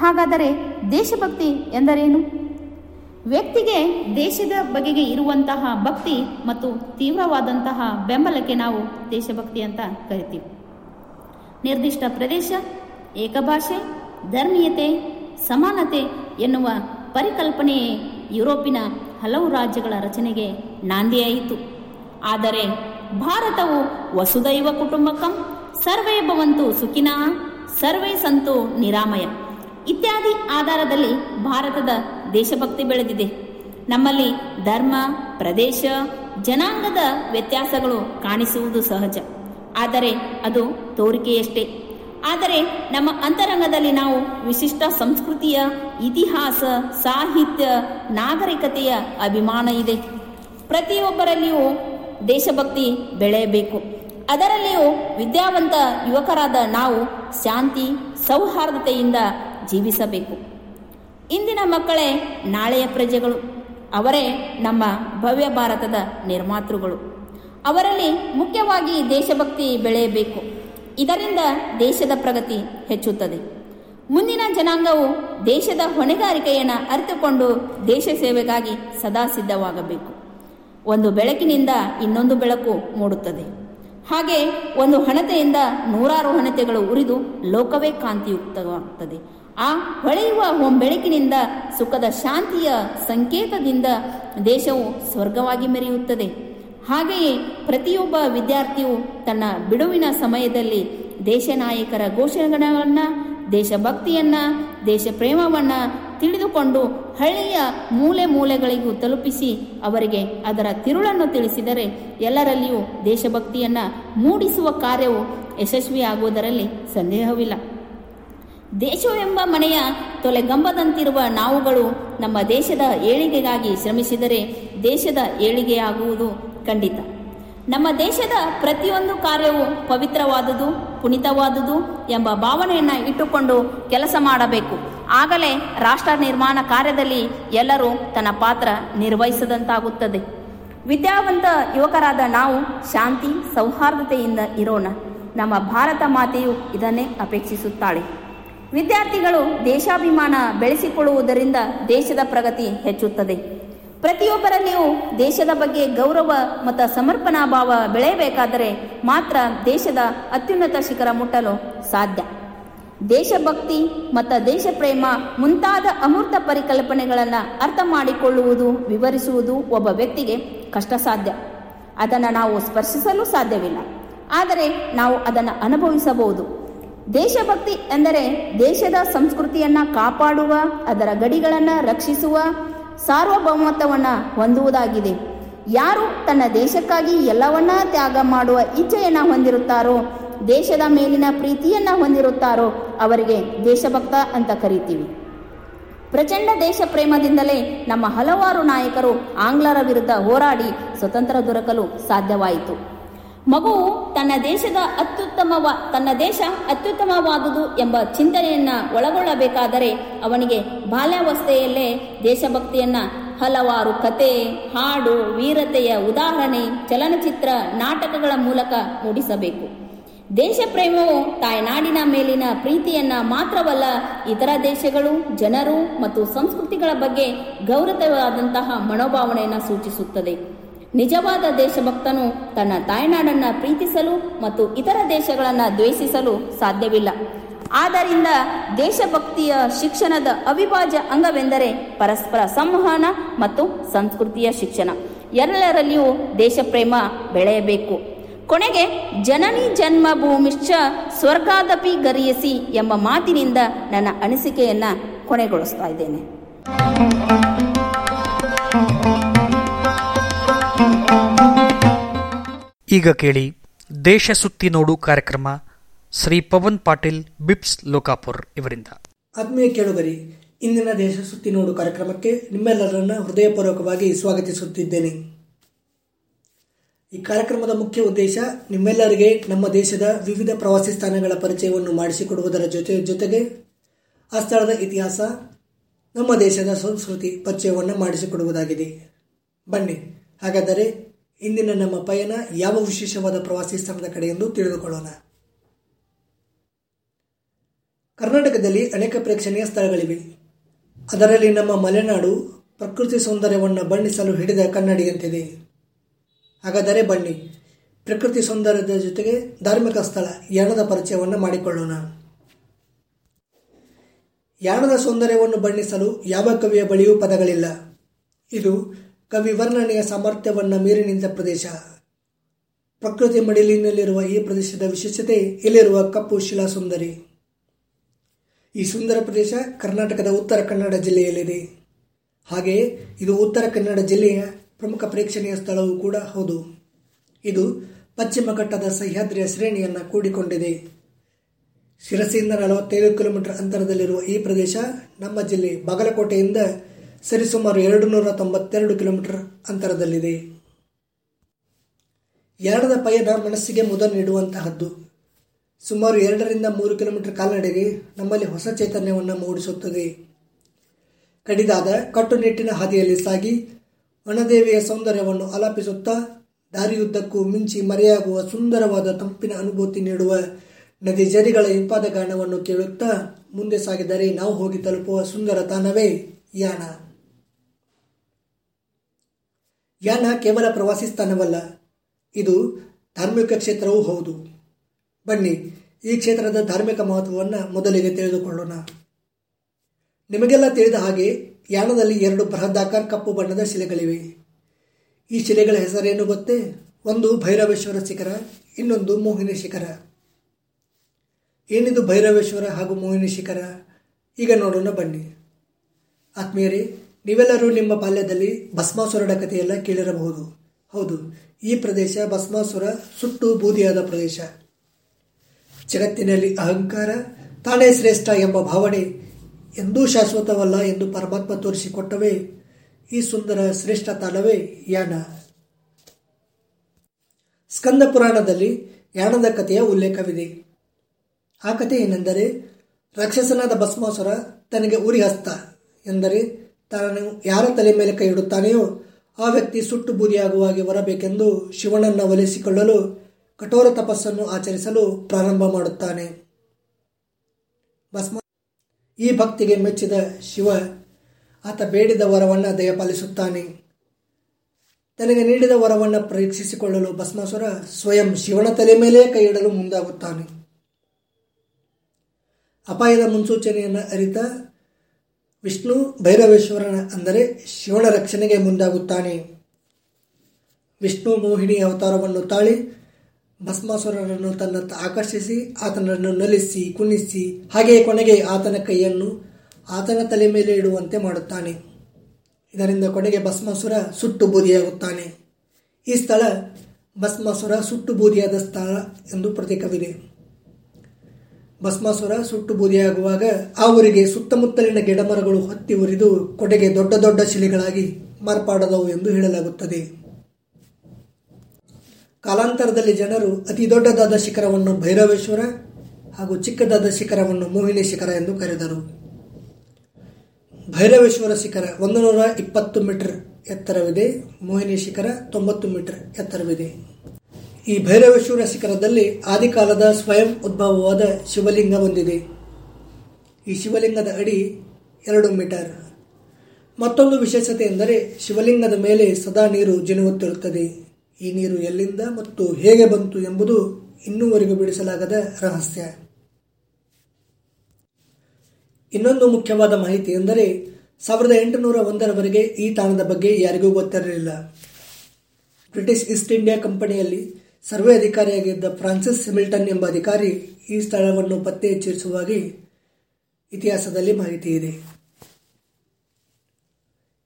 ಹಾಗಾದರೆ ದೇಶಭಕ್ತಿ ಎಂದರೇನು? ವ್ಯಕ್ತಿಗೆ ದೇಶದ ಬಗೆಗೆ ಇರುವಂತಹ ಭಕ್ತಿ ಮತ್ತು ತೀವ್ರವಾದಂತಹ ಬೆಂಬಲಕ್ಕೆ ನಾವು ದೇಶಭಕ್ತಿ ಅಂತ ಕರಿತೀವಿ. ನಿರ್ದಿಷ್ಟ ಪ್ರದೇಶ, ಏಕಭಾಷೆ, ಧರ್ಮೀಯತೆ, ಸಮಾನತೆ ಎನ್ನುವ ಪರಿಕಲ್ಪನೆಯೇ ಯುರೋಪಿನ ಹಲವು ರಾಜ್ಯಗಳ ರಚನೆಗೆ ನಾಂದಿಯಾಯಿತು. ಆದರೆ ಭಾರತವು ವಸುದೈವ ಕುಟುಂಬಕಂ, ಸರ್ವೇ ಭವಂತು ಸುಖಿನ, ಸರ್ವೇ ಸಂತು ನಿರಾಮಯ. ಇತ್ಯಾದಿ ಆಧಾರದಲ್ಲಿ ಭಾರತದ ದೇಶಭಕ್ತಿ ಬೆಳೆದಿದೆ. ನಮ್ಮಲ್ಲಿ ಧರ್ಮ, ಪ್ರದೇಶ, ಜನಾಂಗದ ವ್ಯತ್ಯಾಸಗಳು ಕಾಣಿಸುವುದು ಸಹಜ. ಆದರೆ ಅದು ತೋರಿಕೆಯಷ್ಟೇ. ಆದರೆ ನಮ್ಮ ಅಂತರಂಗದಲ್ಲಿ ನಾವು ವಿಶಿಷ್ಟ ಸಂಸ್ಕೃತಿಯ ಇತಿಹಾಸ, ಸಾಹಿತ್ಯ, ನಾಗರಿಕತೆಯ ಅಭಿಮಾನ ಇದೆ. ಪ್ರತಿಯೊಬ್ಬರಲ್ಲಿಯೂ ದೇಶಭಕ್ತಿ ಬೆಳೆಯಬೇಕು. ಅದರಲ್ಲಿಯೂ ವಿದ್ಯಾವಂತ ಯುವಕರಾದ ನಾವು ಶಾಂತಿ, ಸೌಹಾರ್ದತೆಯಿಂದ ಜೀವಿಸಬೇಕು. ಇಂದಿನ ಮಕ್ಕಳೇ ನಾಳೆಯ ಪ್ರಜೆಗಳು. ಅವರೇ ನಮ್ಮ ಭವ್ಯ ಭಾರತದ ನಿರ್ಮಾತೃಗಳು. ಅವರಲ್ಲಿ ಮುಖ್ಯವಾಗಿ ದೇಶಭಕ್ತಿ ಬೆಳೆಯಬೇಕು. ಇದರಿಂದ ದೇಶದ ಪ್ರಗತಿ ಹೆಚ್ಚುತ್ತದೆ. ಮುಂದಿನ ಜನಾಂಗವು ದೇಶದ ಹೊಣೆಗಾರಿಕೆಯನ್ನು ಅರಿತುಕೊಂಡು ದೇಶ ಸೇವೆಗಾಗಿ ಸದಾ ಸಿದ್ಧವಾಗಬೇಕು. ಒಂದು ಬೆಳಕಿನಿಂದ ಇನ್ನೊಂದು ಬೆಳಕು ಮೂಡುತ್ತದೆ. ಹಾಗೆ ಒಂದು ಹಣತೆಯಿಂದ ನೂರಾರು ಹಣತೆಗಳು ಉರಿದು ಲೋಕವೇ ಕಾಂತಿಯುಕ್ತವಾಗುತ್ತದೆ ಆ ಹೊಳೆಯುವ ಬೆಳಕಿನಿಂದ ಸುಖದ ಶಾಂತಿಯ ಸಂಕೇತದಿಂದ ದೇಶವು ಸ್ವರ್ಗವಾಗಿ ಮೆರೆಯುತ್ತದೆ. ಹಾಗೆಯೇ ಪ್ರತಿಯೊಬ್ಬ ವಿದ್ಯಾರ್ಥಿಯು ತನ್ನ ಬಿಡುವಿನ ಸಮಯದಲ್ಲಿ ದೇಶ ನಾಯಕರ ಘೋಷಣೆಗಳನ್ನು, ದೇಶಭಕ್ತಿಯನ್ನ ದೇಶ ಪ್ರೇಮವನ್ನ ತಿಳಿದುಕೊಂಡು ಹಳ್ಳಿಯ ಮೂಲೆ ಮೂಲೆಗಳಿಗೂ ತಲುಪಿಸಿ ಅವರಿಗೆ ಅದರ ತಿರುಳನ್ನು ತಿಳಿಸಿದರೆ ಎಲ್ಲರಲ್ಲಿಯೂ ದೇಶಭಕ್ತಿಯನ್ನ ಮೂಡಿಸುವ ಕಾರ್ಯವು ಯಶಸ್ವಿಯಾಗುವುದರಲ್ಲಿ ಸಂದೇಹವಿಲ್ಲ. ದೇಶವೆಂಬ ಮನೆಯ ತೊಲೆಗಂಬದಂತಿರುವ ನಾವುಗಳು ನಮ್ಮ ದೇಶದ ಏಳಿಗೆಗಾಗಿ ಶ್ರಮಿಸಿದರೆ ದೇಶದ ಏಳಿಗೆಯಾಗುವುದು ಖಂಡಿತ. ನಮ್ಮ ದೇಶದ ಪ್ರತಿಯೊಂದು ಕಾರ್ಯವು ಪವಿತ್ರವಾದುದು, ಪುನಿತವಾದುದು ಎಂಬ ಭಾವನೆಯನ್ನು ಇಟ್ಟುಕೊಂಡು ಕೆಲಸ ಮಾಡಬೇಕು. ಆಗಲೇ ರಾಷ್ಟ್ರ ನಿರ್ಮಾಣ ಕಾರ್ಯದಲ್ಲಿ ಎಲ್ಲರೂ ತನ್ನ ಪಾತ್ರ ನಿರ್ವಹಿಸದಂತಾಗುತ್ತದೆ. ವಿದ್ಯಾವಂತ ಯುವಕರಾದ ನಾವು ಶಾಂತಿ, ಸೌಹಾರ್ದತೆಯಿಂದ ಇರೋಣ. ನಮ್ಮ ಭಾರತ ಮಾತೆಯು ಇದನ್ನೇ ಅಪೇಕ್ಷಿಸುತ್ತಾಳೆ. ವಿದ್ಯಾರ್ಥಿಗಳು ದೇಶಾಭಿಮಾನ ಬೆಳೆಸಿಕೊಳ್ಳುವುದರಿಂದ ದೇಶದ ಪ್ರಗತಿ ಹೆಚ್ಚುತ್ತದೆ. ಪ್ರತಿಯೊಬ್ಬರಲ್ಲಿಯೂ ದೇಶದ ಬಗ್ಗೆ ಗೌರವ ಮತ್ತು ಸಮರ್ಪಣಾ ಭಾವ ಬೆಳೆಯಬೇಕಾದರೆ ಮಾತ್ರ ದೇಶದ ಅತ್ಯುನ್ನತ ಶಿಖರ ಮುಟ್ಟಲು ಸಾಧ್ಯ. ದೇಶಭಕ್ತಿ ಮತ್ತು ದೇಶ ಪ್ರೇಮ ಮುಂತಾದ ಅಮೂರ್ತ ಪರಿಕಲ್ಪನೆಗಳನ್ನು ಅರ್ಥ ಮಾಡಿಕೊಳ್ಳುವುದು, ವಿವರಿಸುವುದು ಒಬ್ಬ ವ್ಯಕ್ತಿಗೆ ಕಷ್ಟ ಸಾಧ್ಯ ಅದನ್ನು ನಾವು ಸ್ಪರ್ಶಿಸಲು ಸಾಧ್ಯವಿಲ್ಲ. ಆದರೆ ನಾವು ಅದನ್ನು ಅನುಭವಿಸಬಹುದು. ದೇಶಭಕ್ತಿ ಎಂದರೆ ದೇಶದ ಸಂಸ್ಕೃತಿಯನ್ನು ಕಾಪಾಡುವ, ಅದರ ಗಡಿಗಳನ್ನು ರಕ್ಷಿಸುವ, ಸಾರ್ವಭೌಮತ್ವವನ್ನು ಹೊಂದುವುದಾಗಿದೆ. ಯಾರು ತನ್ನ ದೇಶಕ್ಕಾಗಿ ಎಲ್ಲವನ್ನ ತ್ಯಾಗ ಮಾಡುವ ಇಚ್ಛೆಯನ್ನು ಹೊಂದಿರುತ್ತಾರೋ ದೇಶದ ಮೇಲಿನ ಪ್ರೀತಿಯನ್ನು ಹೊಂದಿರುತ್ತಾರೋ ಅವರಿಗೆ ದೇಶಭಕ್ತ ಅಂತ ಕರಿತೀವಿ. ಪ್ರಚಂಡ ದೇಶ ಪ್ರೇಮದಿಂದಲೇ ನಮ್ಮ ಹಲವಾರು ನಾಯಕರು ಆಂಗ್ಲರ ವಿರುದ್ಧ ಹೋರಾಡಿ ಸ್ವತಂತ್ರ ದೊರಕಲು ಸಾಧ್ಯವಾಯಿತು. ಮಗುವು ತನ್ನ ದೇಶದ ಅತ್ಯುತ್ತಮವ, ತನ್ನ ದೇಶ ಅತ್ಯುತ್ತಮವಾದುದು ಎಂಬ ಚಿಂತನೆಯನ್ನ ಒಳಗೊಳ್ಳಬೇಕಾದರೆ ಅವನಿಗೆ ಬಾಲ್ಯಾವಸ್ಥೆಯಲ್ಲೇ ದೇಶಭಕ್ತಿಯನ್ನ ಹಲವಾರು ಕತೆ, ಹಾಡು, ವೀರತೆಯ ಉದಾಹರಣೆ, ಚಲನಚಿತ್ರ, ನಾಟಕಗಳ ಮೂಲಕ ಮೂಡಿಸಬೇಕು. ದೇಶ ಪ್ರೇಮವು ತಾಯ್ನಾಡಿನ ಮೇಲಿನ ಪ್ರೀತಿಯನ್ನ ಮಾತ್ರವಲ್ಲ ಇತರ ದೇಶಗಳು, ಜನರು ಮತ್ತು ಸಂಸ್ಕೃತಿಗಳ ಬಗ್ಗೆ ಗೌರವವಾದಂತಹ ಮನೋಭಾವನೆಯನ್ನು ಸೂಚಿಸುತ್ತದೆ. ನಿಜವಾದ ದೇಶಭಕ್ತನು ತನ್ನ ತಾಯ್ನಾಡನ್ನ ಪ್ರೀತಿಸಲು ಮತ್ತು ಇತರ ದೇಶಗಳನ್ನು ದ್ವೇಷಿಸಲು ಸಾಧ್ಯವಿಲ್ಲ. ಆದ್ದರಿಂದ ದೇಶಭಕ್ತಿಯ ಶಿಕ್ಷಣದ ಅವಿಭಾಜ್ಯ ಅಂಗವೆಂದರೆ ಪರಸ್ಪರ ಸಂವಹನ ಮತ್ತು ಸಂಸ್ಕೃತಿಯ ಶಿಕ್ಷಣ. ಎಲ್ಲರಲ್ಲಿಯೂ ದೇಶಪ್ರೇಮ ಬೆಳೆಯಬೇಕು. ಕೊನೆಗೆ ಜನನಿ ಜನ್ಮಭೂಮಿಶ್ಚ ಸ್ವರ್ಗಾದಪಿ ಗರಿಯಸಿ ಎಂಬ ಮಾತಿನಿಂದ ನನ್ನ ಅನಿಸಿಕೆಯನ್ನ ಕೊನೆಗೊಳಿಸ್ತಾ ಇದ್ದೇನೆ. ಈಗ ಕೇಳಿ ದೇಶ ಸುತ್ತಿ ನೋಡು ಕಾರ್ಯಕ್ರಮ ಶ್ರೀ ಪವನ್ ಪಾಟೀಲ್ ಬಿಪ್ಸ್ ಲೋಕಾಪುರ್ ಇವರಿಂದ. ಆತ್ಮೀಯ ಕೇಳುಗರಿ ಇಂದಿನ ದೇಶ ಸುತ್ತಿ ನೋಡು ಕಾರ್ಯಕ್ರಮಕ್ಕೆ ನಿಮ್ಮೆಲ್ಲರನ್ನ ಹೃದಯಪೂರ್ವಕವಾಗಿ ಸ್ವಾಗತಿಸುತ್ತಿದ್ದೇನೆ. ಈ ಕಾರ್ಯಕ್ರಮದ ಮುಖ್ಯ ಉದ್ದೇಶ ನಿಮ್ಮೆಲ್ಲರಿಗೆ ನಮ್ಮ ದೇಶದ ವಿವಿಧ ಪ್ರವಾಸಿ ಸ್ಥಾನಗಳ ಪರಿಚಯವನ್ನು ಮಾಡಿಸಿಕೊಡುವುದರ ಜೊತೆ ಜೊತೆಗೆ ಆ ಸ್ಥಳದ ಇತಿಹಾಸ, ನಮ್ಮ ದೇಶದ ಸಂಸ್ಕೃತಿ ಪರಿಚಯವನ್ನು ಮಾಡಿಸಿಕೊಡುವುದಾಗಿದೆ. ಬನ್ನಿ, ಹಾಗಾದರೆ ಇಂದಿನ ನಮ್ಮ ಪಯಣ ಯಾವ ವಿಶೇಷವಾದ ಪ್ರವಾಸಿ ಸ್ಥಾನದ ಕಡೆ ಎಂದು ತಿಳಿದುಕೊಳ್ಳೋಣ. ಕರ್ನಾಟಕದಲ್ಲಿ ಅನೇಕ ಪ್ರೇಕ್ಷಣೀಯ ಸ್ಥಳಗಳಿವೆ. ಅದರಲ್ಲಿ ನಮ್ಮ ಮಲೆನಾಡು ಪ್ರಕೃತಿ ಸೌಂದರ್ಯವನ್ನು ಬಣ್ಣಿಸಲು ಹಿಡಿದ ಕನ್ನಡಿಯಂತಿದೆ. ಹಾಗಾದರೆ ಬನ್ನಿ. ಪ್ರಕೃತಿ ಸೌಂದರ್ಯದ ಜೊತೆಗೆ ಧಾರ್ಮಿಕ ಸ್ಥಳ, ಯಾಣದ ಪರಿಚಯವನ್ನು ಮಾಡಿಕೊಳ್ಳೋಣ. ಯಾಣದ ಸೌಂದರ್ಯವನ್ನು ಬಣ್ಣಿಸಲು ಯಾವ ಕವಿಯ ಬಳಿಯೂ ಪದಗಳಿಲ್ಲ. ಇದು ಕವಿ ವರ್ಣನೆಯ ಸಾಮರ್ಥ್ಯವನ್ನು ಮೀರಿ ನಿಂತ ಪ್ರದೇಶ. ಪ್ರಕೃತಿ ಮಡಿಲಿನಲ್ಲಿರುವ ಈ ಪ್ರದೇಶದ ವಿಶೇಷತೆ ಇಲ್ಲಿರುವ ಕಪ್ಪು ಶಿಲಾ ಸುಂದರಿ. ಈ ಸುಂದರ ಪ್ರದೇಶ ಕರ್ನಾಟಕದ ಉತ್ತರ ಕನ್ನಡ ಜಿಲ್ಲೆಯಲ್ಲಿದೆ. ಹಾಗೆಯೇ ಇದು ಉತ್ತರ ಕನ್ನಡ ಜಿಲ್ಲೆಯ ಪ್ರಮುಖ ಪ್ರೇಕ್ಷಣೀಯ ಸ್ಥಳವೂ ಕೂಡ ಹೌದು. ಇದು ಪಶ್ಚಿಮ ಘಟ್ಟದ ಸಹ್ಯಾದ್ರಿಯ ಶ್ರೇಣಿಯನ್ನು ಕೂಡಿಕೊಂಡಿದೆ. ಶಿರಸಿಯಿಂದ ನಲವತ್ತೈದು ಕಿಲೋಮೀಟರ್ ಅಂತರದಲ್ಲಿರುವ ಈ ಪ್ರದೇಶ ನಮ್ಮ ಜಿಲ್ಲೆ ಬಾಗಲಕೋಟೆಯಿಂದ ಸರಿಸುಮಾರು ಎರಡು ನೂರ ತೊಂಬತ್ತೆರಡು ಕಿಲೋಮೀಟರ್ ಅಂತರದಲ್ಲಿದೆ. ಎರಡದ ಪಯಣ ಮನಸ್ಸಿಗೆ ಮುದ ನೀಡುವಂತಹದ್ದು? ಸುಮಾರು ಎರಡರಿಂದ ಮೂರು ಕಿಲೋಮೀಟರ್ ಕಾಲ್ನಡೆಗೆ ನಮ್ಮಲ್ಲಿ ಹೊಸ ಚೈತನ್ಯವನ್ನು ಮೂಡಿಸುತ್ತದೆ. ಕಡಿದಾದ ಕಟ್ಟುನಿಟ್ಟಿನ ಹಾದಿಯಲ್ಲಿ ಸಾಗಿ ವನದೇವಿಯ ಸೌಂದರ್ಯವನ್ನು ಆಲಾಪಿಸುತ್ತಾ ದಾರಿಯುದ್ದಕ್ಕೂ ಮಿಂಚಿ ಮರೆಯಾಗುವ ಸುಂದರವಾದ ತಂಪಿನ ಅನುಭೂತಿ ನೀಡುವ ನದಿ ಜರಿಗಳ ಇಂಪಾದ ಗಾನವನ್ನು ಕೇಳುತ್ತಾ ಮುಂದೆ ಸಾಗಿದರೆ ನಾವು ಹೋಗಿ ತಲುಪುವ ಸುಂದರ ತಾಣವೇ ಯಾನ. ಯಾನ ಕೇವಲ ಪ್ರವಾಸಿ ಸ್ಥಾನವಲ್ಲ, ಇದು ಧಾರ್ಮಿಕ ಕ್ಷೇತ್ರವೂ ಹೌದು. ಬನ್ನಿ, ಈ ಕ್ಷೇತ್ರದ ಧಾರ್ಮಿಕ ಮಹತ್ವವನ್ನು ಮೊದಲಿಗೆ ತಿಳಿದುಕೊಳ್ಳೋಣ. ನಿಮಗೆಲ್ಲ ತಿಳಿದ ಹಾಗೆ ಯಾಣದಲ್ಲಿ ಎರಡು ಬೃಹದಾಕಾರ ಕಪ್ಪು ಬಣ್ಣದ ಶಿಲೆಗಳಿವೆ. ಈ ಶಿಲೆಗಳ ಹೆಸರೇನು ಗೊತ್ತೇ? ಒಂದು ಭೈರವೇಶ್ವರ ಶಿಖರ, ಇನ್ನೊಂದು ಮೋಹಿನಿ ಶಿಖರ. ಏನಿದು ಭೈರವೇಶ್ವರ ಹಾಗೂ ಮೋಹಿನಿ ಶಿಖರ? ಈಗ ನೋಡೋಣ ಬನ್ನಿ. ಆತ್ಮೀಯರೇ, ನೀವೆಲ್ಲರೂ ನಿಮ್ಮ ಬಾಲ್ಯದಲ್ಲಿ ಭಸ್ಮಾಸುರನ ಕಥೆಯೆಲ್ಲ ಕೇಳಿರಬಹುದು. ಹೌದು, ಈ ಪ್ರದೇಶ ಭಸ್ಮಾಸುರ ಸುಟ್ಟು ಬೂದಿಯಾದ ಪ್ರದೇಶ. ಜಗತ್ತಿನಲ್ಲಿ ಅಹಂಕಾರ ತಾನೇ ಶ್ರೇಷ್ಠ ಎಂಬ ಭಾವನೆ ಎಂದೂ ಶಾಶ್ವತವಲ್ಲ ಎಂದು ಪರಮಾತ್ಮ ತೋರಿಸಿಕೊಟ್ಟವೇ, ಈ ಸುಂದರ ಶ್ರೇಷ್ಠ ತಾಣವೇ ಯಾಣ. ಸ್ಕಂದ ಪುರಾಣದಲ್ಲಿ ಯಾಣದ ಕಥೆಯ ಉಲ್ಲೇಖವಿದೆ. ಆ ಕಥೆ ಏನೆಂದರೆ, ರಾಕ್ಷಸನಾದ ಭಸ್ಮಾಸುರ ತನಗೆ ಉರಿ ಹಸ್ತ ಎಂದರೆ, ತಾನು ಯಾರ ತಲೆ ಮೇಲೆ ಕೈ ಇಡುತ್ತಾನೆಯೋ, ಆ ವ್ಯಕ್ತಿ ಸುಟ್ಟು ಬೂದಿಯಾಗುವ ಹಾಗೆ ಬರಬೇಕೆಂದು ಶಿವನನ್ನು ಒಲಿಸಿಕೊಳ್ಳಲು, ಕಠೋರ ತಪಸ್ಸನ್ನು ಆಚರಿಸಲು ಪ್ರಾರಂಭ ಮಾಡುತ್ತಾನೆ. ಭಸ್ಮ ಈ ಭಕ್ತಿಗೆ ಮೆಚ್ಚಿದ ಶಿವ, ಆತ ಬೇಡಿದ ವರವನ್ನು ದಯಪಾಲಿಸುತ್ತಾನೆ. ತನಗೆ ನೀಡಿದ ವರವನ್ನು ಪರೀಕ್ಷಿಸಿಕೊಳ್ಳಲು ಭಸ್ಮಾಸುರ ಸ್ವಯಂ ಶಿವನ ತಲೆ ಮೇಲೆ ಕೈಯಿಡಲು ಮುಂದಾಗುತ್ತಾನೆ. ಅಪಾಯದ ಮುನ್ಸೂಚನೆಯನ್ನು ಅರಿತ ವಿಷ್ಣು ಭೈರವೇಶ್ವರನ ಅಂದರೆ ಶಿವನ ರಕ್ಷಣೆಗೆ ಮುಂದಾಗುತ್ತಾನೆ. ವಿಷ್ಣು ಮೋಹಿನಿ ಅವತಾರವನ್ನು ತಾಳಿ ಭಸ್ಮಾಸುರನನ್ನು ತನ್ನತ್ತ ಆಕರ್ಷಿಸಿ, ಆತನನ್ನು ನಲಿಸಿ, ಕುಣಿಸಿ, ಹಾಗೆಯೇ ಕೊನೆಗೆ ಆತನ ಕೈಯನ್ನು ಆತನ ತಲೆ ಮೇಲೆ ಇಡುವಂತೆ ಮಾಡುತ್ತಾನೆ. ಇದರಿಂದ ಕೊನೆಗೆ ಭಸ್ಮಾಸುರ ಸುಟ್ಟು ಬೂದಿಯಾಗುತ್ತಾನೆ. ಈ ಸ್ಥಳ ಭಸ್ಮಾಸುರ ಸುಟ್ಟು ಬೂದಿಯಾದ ಸ್ಥಳ ಎಂದು ಪ್ರತೀಕವಿದೆ. ಭಸ್ಮಾಸುರ ಸುಟ್ಟು ಬೂದಿಯಾಗುವಾಗ ಆ ಊರಿಗೆ ಸುತ್ತಮುತ್ತಲಿನ ಗಿಡಮರಗಳು ಹತ್ತಿ ಉರಿದು ಕೊಡೆಗೆ ದೊಡ್ಡ ದೊಡ್ಡ ಶಿಲೆಗಳಾಗಿ ಮಾರ್ಪಾಡದವು ಎಂದು ಹೇಳಲಾಗುತ್ತದೆ. ಕಾಲಾಂತರದಲ್ಲಿ ಜನರು ಅತಿ ದೊಡ್ಡದಾದ ಶಿಖರವನ್ನು ಭೈರವೇಶ್ವರ ಹಾಗೂ ಚಿಕ್ಕದಾದ ಶಿಖರವನ್ನು ಮೋಹಿನಿ ಶಿಖರ ಎಂದು ಕರೆದರು. ಭೈರವೇಶ್ವರ ಶಿಖರ ಒಂದು ನೂರ ಇಪ್ಪತ್ತು ಮೀಟರ್ ಎತ್ತರವಿದೆ. ಮೋಹಿನಿ ಶಿಖರ ತೊಂಬತ್ತು ಮೀಟರ್ ಎತ್ತರವಿದೆ. ಈ ಭೈರವೇಶ್ವರ ಶಿಖರದಲ್ಲಿ ಆದಿಕಾಲದ ಸ್ವಯಂ ಉದ್ಭವವಾದ ಶಿವಲಿಂಗ ಹೊಂದಿದೆ. ಈ ಶಿವಲಿಂಗದ ಅಡಿ ಎರಡು ಮೀಟರ್. ಮತ್ತೊಂದು ವಿಶೇಷತೆ ಎಂದರೆ ಶಿವಲಿಂಗದ ಮೇಲೆ ಸದಾ ನೀರು ಜಿನುಗುತ್ತಿರುತ್ತದೆ ಈ ನೀರು ಎಲ್ಲಿಂದ ಮತ್ತು ಹೇಗೆ ಬಂತು ಎಂಬುದು ಇನ್ನೂವರೆಗೂ ಬಿಡಿಸಲಾಗದ ರಹಸ್ಯ. ಇನ್ನೊಂದು ಮುಖ್ಯವಾದ ಮಾಹಿತಿ ಎಂದರೆ, ಸಾವಿರದ ಎಂಟುನೂರ ಒಂದರವರೆಗೆ ಈ ತಾಣದ ಬಗ್ಗೆ ಯಾರಿಗೂ ಗೊತ್ತಿರಲಿಲ್ಲ. ಬ್ರಿಟಿಷ್ ಈಸ್ಟ್ ಇಂಡಿಯಾ ಕಂಪನಿಯಲ್ಲಿ ಸರ್ವೆ ಅಧಿಕಾರಿಯಾಗಿದ್ದ ಫ್ರಾನ್ಸಿಸ್ ಸಿಮಿಲ್ಟನ್ ಎಂಬ ಅಧಿಕಾರಿ ಈ ಸ್ಥಳವನ್ನು ಪತ್ತೆ ಹಚ್ಚಿಸುವಾಗಿ ಇತಿಹಾಸದಲ್ಲಿ ಮಾಹಿತಿ ಇದೆ.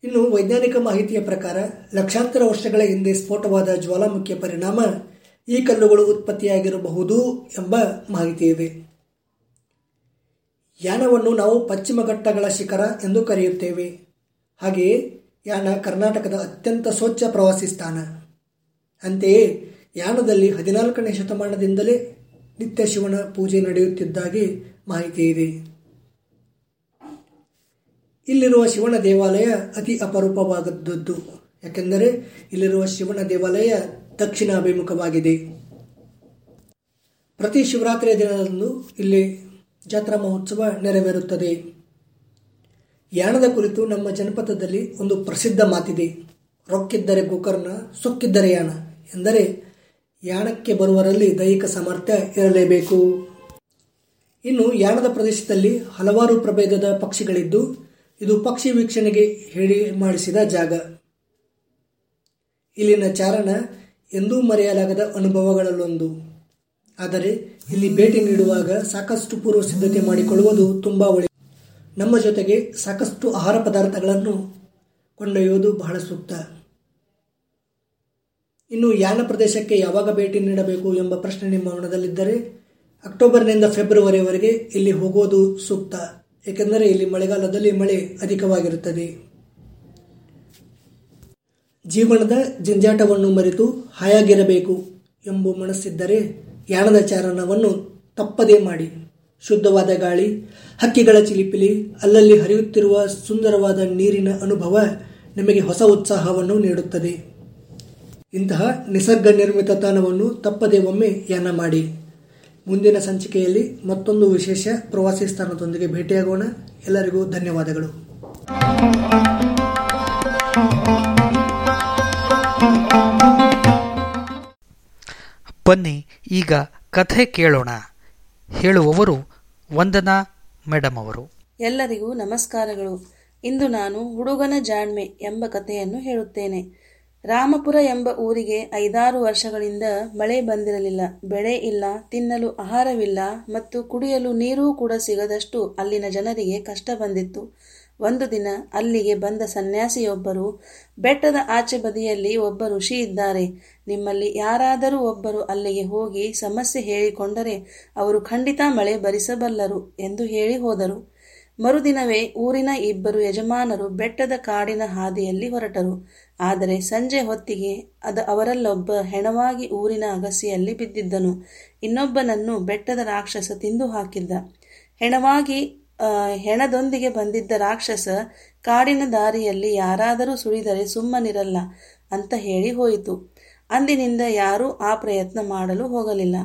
ಇನ್ನು ವೈಜ್ಞಾನಿಕ ಮಾಹಿತಿಯ ಪ್ರಕಾರ ಲಕ್ಷಾಂತರ ವರ್ಷಗಳ ಹಿಂದೆ ಸ್ಫೋಟವಾದ ಜ್ವಾಲಾಮುಖಿಯ ಪರಿಣಾಮ ಈ ಕಲ್ಲುಗಳು ಉತ್ಪತ್ತಿಯಾಗಿರಬಹುದು ಎಂಬ ಮಾಹಿತಿ ಇದೆ ಯಾನವನ್ನು ನಾವು ಪಶ್ಚಿಮ ಘಟ್ಟಗಳ ಶಿಖರ ಎಂದು ಕರೆಯುತ್ತೇವೆ. ಹಾಗೆಯೇ ಯಾನ ಕರ್ನಾಟಕದ ಅತ್ಯಂತ ಸ್ವಚ್ಛ ಪ್ರವಾಸಿ ಸ್ಥಾನ. ಅಂತೆಯೇ ಯಾನದಲ್ಲಿ ಹದಿನಾಲ್ಕನೇ ಶತಮಾನದಿಂದಲೇ ನಿತ್ಯ ಶಿವನ ಪೂಜೆ ನಡೆಯುತ್ತಿದ್ದಾಗಿ ಮಾಹಿತಿ ಇದೆ ಇಲ್ಲಿರುವ ಶಿವನ ದೇವಾಲಯ ಅತಿ ಅಪರೂಪವಾದದ್ದು. ಯಾಕೆಂದರೆ ಇಲ್ಲಿರುವ ಶಿವನ ದೇವಾಲಯ ದಕ್ಷಿಣಾಭಿಮುಖವಾಗಿದೆ. ಪ್ರತಿ ಶಿವರಾತ್ರಿಯ ದಿನದಂದು ಇಲ್ಲಿ ಜಾತ್ರಾ ಮಹೋತ್ಸವ ನೆರವೇರುತ್ತದೆ. ಯಾಣದ ಕುರಿತು ನಮ್ಮ ಜನಪದದಲ್ಲಿ ಒಂದು ಪ್ರಸಿದ್ಧ ಮಾತಿದೆ. ರೊಕ್ಕಿದ್ದರೆ ಗೋಕರ್ಣ, ಸೊಕ್ಕಿದ್ದರೆ ಯಾಣ ಎಂದರೆ ಯಾಣಕ್ಕೆ ಬರುವರಲ್ಲಿ ದೈಹಿಕ ಸಾಮರ್ಥ್ಯ ಇರಲೇಬೇಕು. ಇನ್ನು ಯಾಣದ ಪ್ರದೇಶದಲ್ಲಿ ಹಲವಾರು ಪ್ರಭೇದದ ಪಕ್ಷಿಗಳಿದ್ದು ಇದು ಪಕ್ಷಿ ವೀಕ್ಷಣೆಗೆ ಹೇಳಿ ಮಾಡಿಸಿದ ಜಾಗ. ಇಲ್ಲಿನ ಚಾರಣ ಎಂದೂ ಮರೆಯಲಾಗದ ಅನುಭವಗಳಲ್ಲೊಂದು. ಆದರೆ ಇಲ್ಲಿ ಭೇಟಿ ನೀಡುವಾಗ ಸಾಕಷ್ಟು ಪೂರ್ವ ಸಿದ್ಧತೆ ಮಾಡಿಕೊಳ್ಳುವುದು ತುಂಬಾ ಒಳ್ಳೆಯದು ನಮ್ಮ ಜೊತೆಗೆ ಸಾಕಷ್ಟು ಆಹಾರ ಪದಾರ್ಥಗಳನ್ನು ಕೊಂಡೊಯ್ಯುವುದು ಬಹಳ ಸೂಕ್ತ. ಇನ್ನು ಯಾನ ಪ್ರದೇಶಕ್ಕೆ ಯಾವಾಗ ಭೇಟಿ ನೀಡಬೇಕು ಎಂಬ ಪ್ರಶ್ನೆ ನಿಮ್ಮ ಮನದಲ್ಲಿದ್ದರೆ ಅಕ್ಟೋಬರ್ನಿಂದ ಫೆಬ್ರವರಿವರೆಗೆ ಇಲ್ಲಿ ಹೋಗೋದು ಸೂಕ್ತ. ಏಕೆಂದರೆ ಇಲ್ಲಿ ಮಳೆಗಾಲದಲ್ಲಿ ಮಳೆ ಅಧಿಕವಾಗಿರುತ್ತದೆ. ಜೀವನದ ಜಂಜಾಟವನ್ನು ಮರೆತು ಹಾಯಾಗಿರಬೇಕು ಎಂಬ ಮನಸ್ಸಿದ್ದರೆ ಯಾಣದ ಚಾರಣವನ್ನು ತಪ್ಪದೇ ಮಾಡಿ. ಶುದ್ಧವಾದ ಗಾಳಿ, ಹಕ್ಕಿಗಳ ಚಿಲಿಪಿಲಿ, ಅಲ್ಲಲ್ಲಿ ಹರಿಯುತ್ತಿರುವ ಸುಂದರವಾದ ನೀರಿನ ಅನುಭವ ನಿಮಗೆ ಹೊಸ ಉತ್ಸಾಹವನ್ನು ನೀಡುತ್ತದೆ. ಇಂತಹ ನಿಸರ್ಗ ನಿರ್ಮಿತ ತಾಣವನ್ನು ತಪ್ಪದೇ ಒಮ್ಮೆ ಯಾನ ಮಾಡಿ. ಮುಂದಿನ ಸಂಚಿಕೆಯಲ್ಲಿ ಮತ್ತೊಂದು ವಿಶೇಷ ಪ್ರವಾಸಿ ಸ್ಥಾನದೊಂದಿಗೆ ಭೇಟಿಯಾಗೋಣ. ಎಲ್ಲರಿಗೂ ಧನ್ಯವಾದಗಳು. ಬನ್ನಿ ಈಗ ಕಥೆ ಕೇಳೋಣ. ಹೇಳುವವರು ವಂದನಾ ಮೇಡಮ್ ಅವರು. ಎಲ್ಲರಿಗೂ ನಮಸ್ಕಾರಗಳು. ಇಂದು ನಾನು ಹುಡುಗನ ಜಾಣ್ಮೆ ಎಂಬ ಕಥೆಯನ್ನು ಹೇಳುತ್ತೇನೆ. ರಾಮಪುರ ಎಂಬ ಊರಿಗೆ ಐದಾರು ವರ್ಷಗಳಿಂದ ಮಳೆ ಬಂದಿರಲಿಲ್ಲ. ಬೆಳೆ ಇಲ್ಲ, ತಿನ್ನಲು ಆಹಾರವಿಲ್ಲ ಮತ್ತು ಕುಡಿಯಲು ನೀರೂ ಕೂಡ ಸಿಗದಷ್ಟು ಅಲ್ಲಿನ ಜನರಿಗೆ ಕಷ್ಟ ಬಂದಿತ್ತು. ಒಂದು ದಿನ ಅಲ್ಲಿಗೆ ಬಂದ ಸನ್ಯಾಸಿಯೊಬ್ಬರು, ಬೆಟ್ಟದ ಆಚೆ ಬದಿಯಲ್ಲಿ ಒಬ್ಬ ಋಷಿ ಇದ್ದಾರೆ. ನಿಮ್ಮಲ್ಲಿ ಯಾರಾದರೂ ಒಬ್ಬರು ಅಲ್ಲಿಗೆ ಹೋಗಿ ಸಮಸ್ಯೆ ಹೇಳಿಕೊಂಡರೆ ಅವರು ಖಂಡಿತ ಮಳೆ ಬರಿಸಬಲ್ಲರು ಎಂದು ಹೇಳಿ ಹೋದರು. ಮರುದಿನವೇ ಊರಿನ ಇಬ್ಬರು ಯಜಮಾನರು ಬೆಟ್ಟದ ಕಾಡಿನ ಹಾದಿಯಲ್ಲಿ ಹೊರಟರು. ಆದರೆ ಸಂಜೆ ಹೊತ್ತಿಗೆ ಅದ ಅವರಲ್ಲೊಬ್ಬ ಹೆಣವಾಗಿ ಊರಿನ ಅಗಸಿಯಲ್ಲಿ ಬಿದ್ದಿದ್ದನು. ಇನ್ನೊಬ್ಬನನ್ನು ಬೆಟ್ಟದ ರಾಕ್ಷಸ ತಿಂದು ಹಾಕಿದ್ದ. ಹೆಣವಾಗಿ ಹೆಣದೊಂದಿಗೆ ಬಂದಿದ್ದ ರಾಕ್ಷಸ ಕಾಡಿನ ದಾರಿಯಲ್ಲಿ ಯಾರಾದರೂ ಸುಳಿದರೆ ಸುಮ್ಮನಿರಲ್ಲ ಅಂತ ಹೇಳಿ ಹೋಯಿತು. ಅಂದಿನಿಂದ ಯಾರೂ ಆ ಪ್ರಯತ್ನ ಮಾಡಲು ಹೋಗಲಿಲ್ಲ.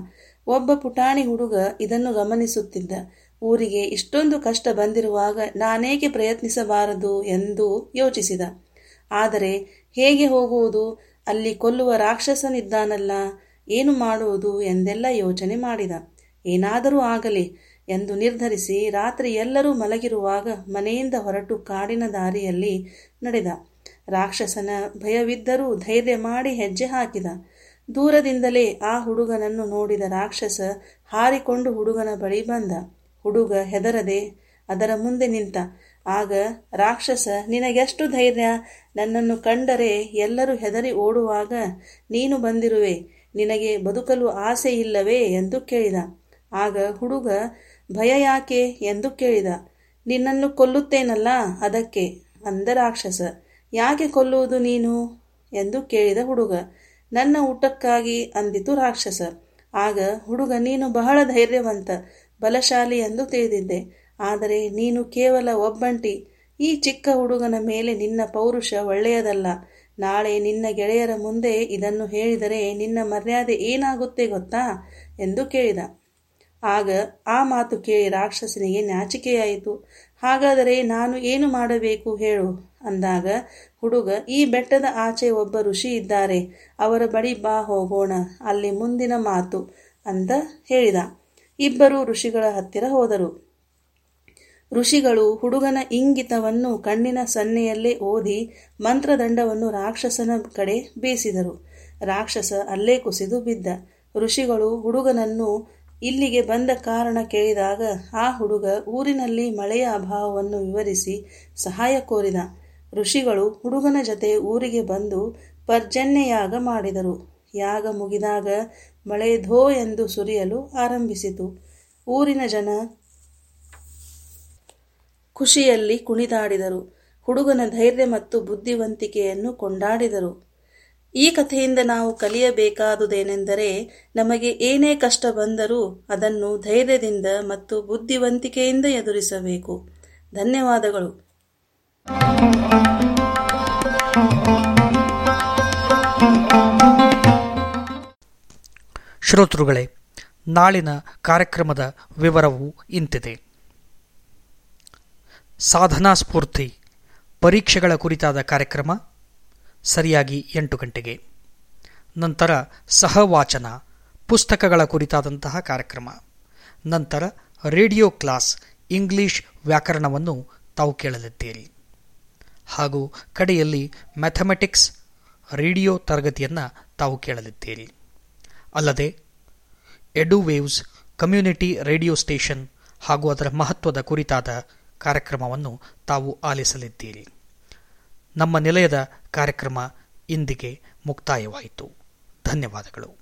ಒಬ್ಬ ಪುಟಾಣಿ ಹುಡುಗ ಇದನ್ನು ಗಮನಿಸುತ್ತಿದ್ದ. ಊರಿಗೆ ಇಷ್ಟೊಂದು ಕಷ್ಟ ಬಂದಿರುವಾಗ ನಾನೇಕೆ ಪ್ರಯತ್ನಿಸಬಾರದು ಎಂದು ಯೋಚಿಸಿದ. ಆದರೆ ಹೇಗೆ ಹೋಗುವುದು? ಅಲ್ಲಿ ಕೊಲ್ಲುವ ರಾಕ್ಷಸನಿದ್ದಾನಲ್ಲ, ಏನು ಮಾಡುವುದು ಎಂದೆಲ್ಲ ಯೋಚನೆ ಮಾಡಿದ. ಏನಾದರೂ ಆಗಲಿ ಎಂದು ನಿರ್ಧರಿಸಿ ರಾತ್ರಿ ಎಲ್ಲರೂ ಮಲಗಿರುವಾಗ ಮನೆಯಿಂದ ಹೊರಟು ಕಾಡಿನ ದಾರಿಯಲ್ಲಿ ನಡೆದ. ರಾಕ್ಷಸನ ಭಯವಿದ್ದರೂ ಧೈರ್ಯ ಮಾಡಿ ಹೆಜ್ಜೆ ಹಾಕಿದ. ದೂರದಿಂದಲೇ ಆ ಹುಡುಗನನ್ನು ನೋಡಿದ ರಾಕ್ಷಸ ಹಾರಿಕೊಂಡು ಹುಡುಗನ ಬಳಿ ಬಂದ. ಹುಡುಗ ಹೆದರದೆ ಅದರ ಮುಂದೆ ನಿಂತ ಆಗ ರಾಕ್ಷಸ, ನಿನಗೆಷ್ಟು ಧೈರ್ಯ? ನನ್ನನ್ನು ಕಂಡರೆ ಎಲ್ಲರೂ ಹೆದರಿ ಓಡುವಾಗ ನೀನು ಬಂದಿರುವೆ. ನಿನಗೆ ಬದುಕಲು ಆಸೆ ಇಲ್ಲವೇ ಎಂದು ಕೇಳಿದ. ಆಗ ಹುಡುಗ, ಭಯ ಯಾಕೆ ಎಂದು ಕೇಳಿದ. ನಿನ್ನನ್ನು ಕೊಲ್ಲುತ್ತೇನಲ್ಲ ಅದಕ್ಕೆ? ಅಂದ ರಾಕ್ಷಸ. ಯಾಕೆ ಕೊಲ್ಲುವುದು ನೀನು? ಎಂದು ಕೇಳಿದ ಹುಡುಗ. ನನ್ನ ಊಟಕ್ಕಾಗಿ ಅಂದಿತು ರಾಕ್ಷಸ. ಆಗ ಹುಡುಗ, ನೀನು ಬಹಳ ಧೈರ್ಯವಂತ, ಬಲಶಾಲಿ ಎಂದು ತಿಳಿದಿದ್ದೆ. ಆದರೆ ನೀನು ಕೇವಲ ಒಬ್ಬಂಟಿ. ಈ ಚಿಕ್ಕ ಹುಡುಗನ ಮೇಲೆ ನಿನ್ನ ಪೌರುಷ ಒಳ್ಳೆಯದಲ್ಲ. ನಾಳೆ ನಿನ್ನ ಗೆಳೆಯರ ಮುಂದೆ ಇದನ್ನು ಹೇಳಿದರೆ ನಿನ್ನ ಮರ್ಯಾದೆ ಏನಾಗುತ್ತೆ ಗೊತ್ತಾ? ಎಂದು ಕೇಳಿದ. ಆಗ ಆ ಮಾತು ಕೇಳಿ ರಾಕ್ಷಸನಿಗೆ ನಾಚಿಕೆಯಾಯಿತು ಹಾಗಾದರೆ ನಾನು ಏನು ಮಾಡಬೇಕು ಹೇಳು? ಅಂದಾಗ, ಹುಡುಗ, ಈ ಬೆಟ್ಟದ ಆಚೆ ಒಬ್ಬ ಋಷಿ ಇದ್ದಾರೆ. ಅವರ ಬಳಿ ಬಾ, ಹೋಗೋಣ. ಅಲ್ಲಿ ಮುಂದಿನ ಮಾತು, ಅಂತ ಹೇಳಿದ. ಇಬ್ಬರು ಋಷಿಗಳ ಹತ್ತಿರ ಹೋದರು. ಋಷಿಗಳು ಹುಡುಗನ ಇಂಗಿತವನ್ನು ಕಣ್ಣಿನ ಸನ್ನೆಯಲ್ಲೇ ಓದಿ ಮಂತ್ರದಂಡವನ್ನು ರಾಕ್ಷಸನ ಕಡೆ ಬೀಸಿದರು. ರಾಕ್ಷಸ ಅಲ್ಲೇ ಕುಸಿದು ಬಿದ್ದ. ಋಷಿಗಳು ಹುಡುಗನನ್ನು ಇಲ್ಲಿಗೆ ಬಂದ ಕಾರಣ ಕೇಳಿದಾಗ ಆ ಹುಡುಗ ಊರಿನಲ್ಲಿ ಮಳೆಯ ಅಭಾವವನ್ನು ವಿವರಿಸಿ ಸಹಾಯ ಕೋರಿದ. ಋಷಿಗಳು ಹುಡುಗನ ಜತೆ ಊರಿಗೆ ಬಂದು ಪರ್ಜನ್ಯಯಾಗ ಮಾಡಿದರು. ಯಾಗ ಮುಗಿದಾಗ ಮಳೆ ಧೋ ಎಂದು ಸುರಿಯಲು ಆರಂಭಿಸಿತು. ಊರಿನ ಜನ ಖುಷಿಯಲ್ಲಿ ಕುಣಿದಾಡಿದರು. ಹುಡುಗನ ಧೈರ್ಯ ಮತ್ತು ಬುದ್ಧಿವಂತಿಕೆಯನ್ನು ಕೊಂಡಾಡಿದರು. ಈ ಕಥೆಯಿಂದ ನಾವು ಕಲಿಯಬೇಕಾದುದೇನೆಂದರೆ ನಮಗೆ ಏನೇ ಕಷ್ಟ ಬಂದರೂ ಅದನ್ನು ಧೈರ್ಯದಿಂದ ಮತ್ತು ಬುದ್ಧಿವಂತಿಕೆಯಿಂದ ಎದುರಿಸಬೇಕು. ಧನ್ಯವಾದಗಳು. ಶ್ರೋತೃಗಳೇ, ನಾಳಿನ ಕಾರ್ಯಕ್ರಮದ ವಿವರವು ಇಂತಿದೆ. ಸಾಧನಾ ಸ್ಫೂರ್ತಿ ಪರೀಕ್ಷೆಗಳ ಕುರಿತಾದ ಕಾರ್ಯಕ್ರಮ ಸರಿಯಾಗಿ ಎಂಟು ಗಂಟೆಗೆ. ನಂತರ ಸಹವಾಚನ, ಪುಸ್ತಕಗಳ ಕುರಿತಾದಂತಹ ಕಾರ್ಯಕ್ರಮ. ನಂತರ ರೇಡಿಯೋ ಕ್ಲಾಸ್, ಇಂಗ್ಲಿಷ್ ವ್ಯಾಕರಣವನ್ನು ತಾವು ಕೇಳಲಿದ್ದೀರಿ. ಹಾಗೂ ಕಡೆಯಲ್ಲಿ ಮ್ಯಾಥಮೆಟಿಕ್ಸ್, ರೇಡಿಯೋ ತರಗತಿಯನ್ನು ತಾವು ಕೇಳಲಿದ್ದೀರಿ. ಅಲ್ಲದೆ Edu Waves community radio station ಹಾಗೂ ಅದರ ಮಹತ್ವದ ಕುರಿತಾದ ಕಾರ್ಯಕ್ರಮವನ್ನು ತಾವು ಆಲಿಸಲಿದ್ದೀರಿ. ನಮ್ಮ ನಿಲಯದ ಕಾರ್ಯಕ್ರಮ ಇಂದಿಗೆ ಮುಕ್ತಾಯವಾಯಿತು. ಧನ್ಯವಾದಗಳು.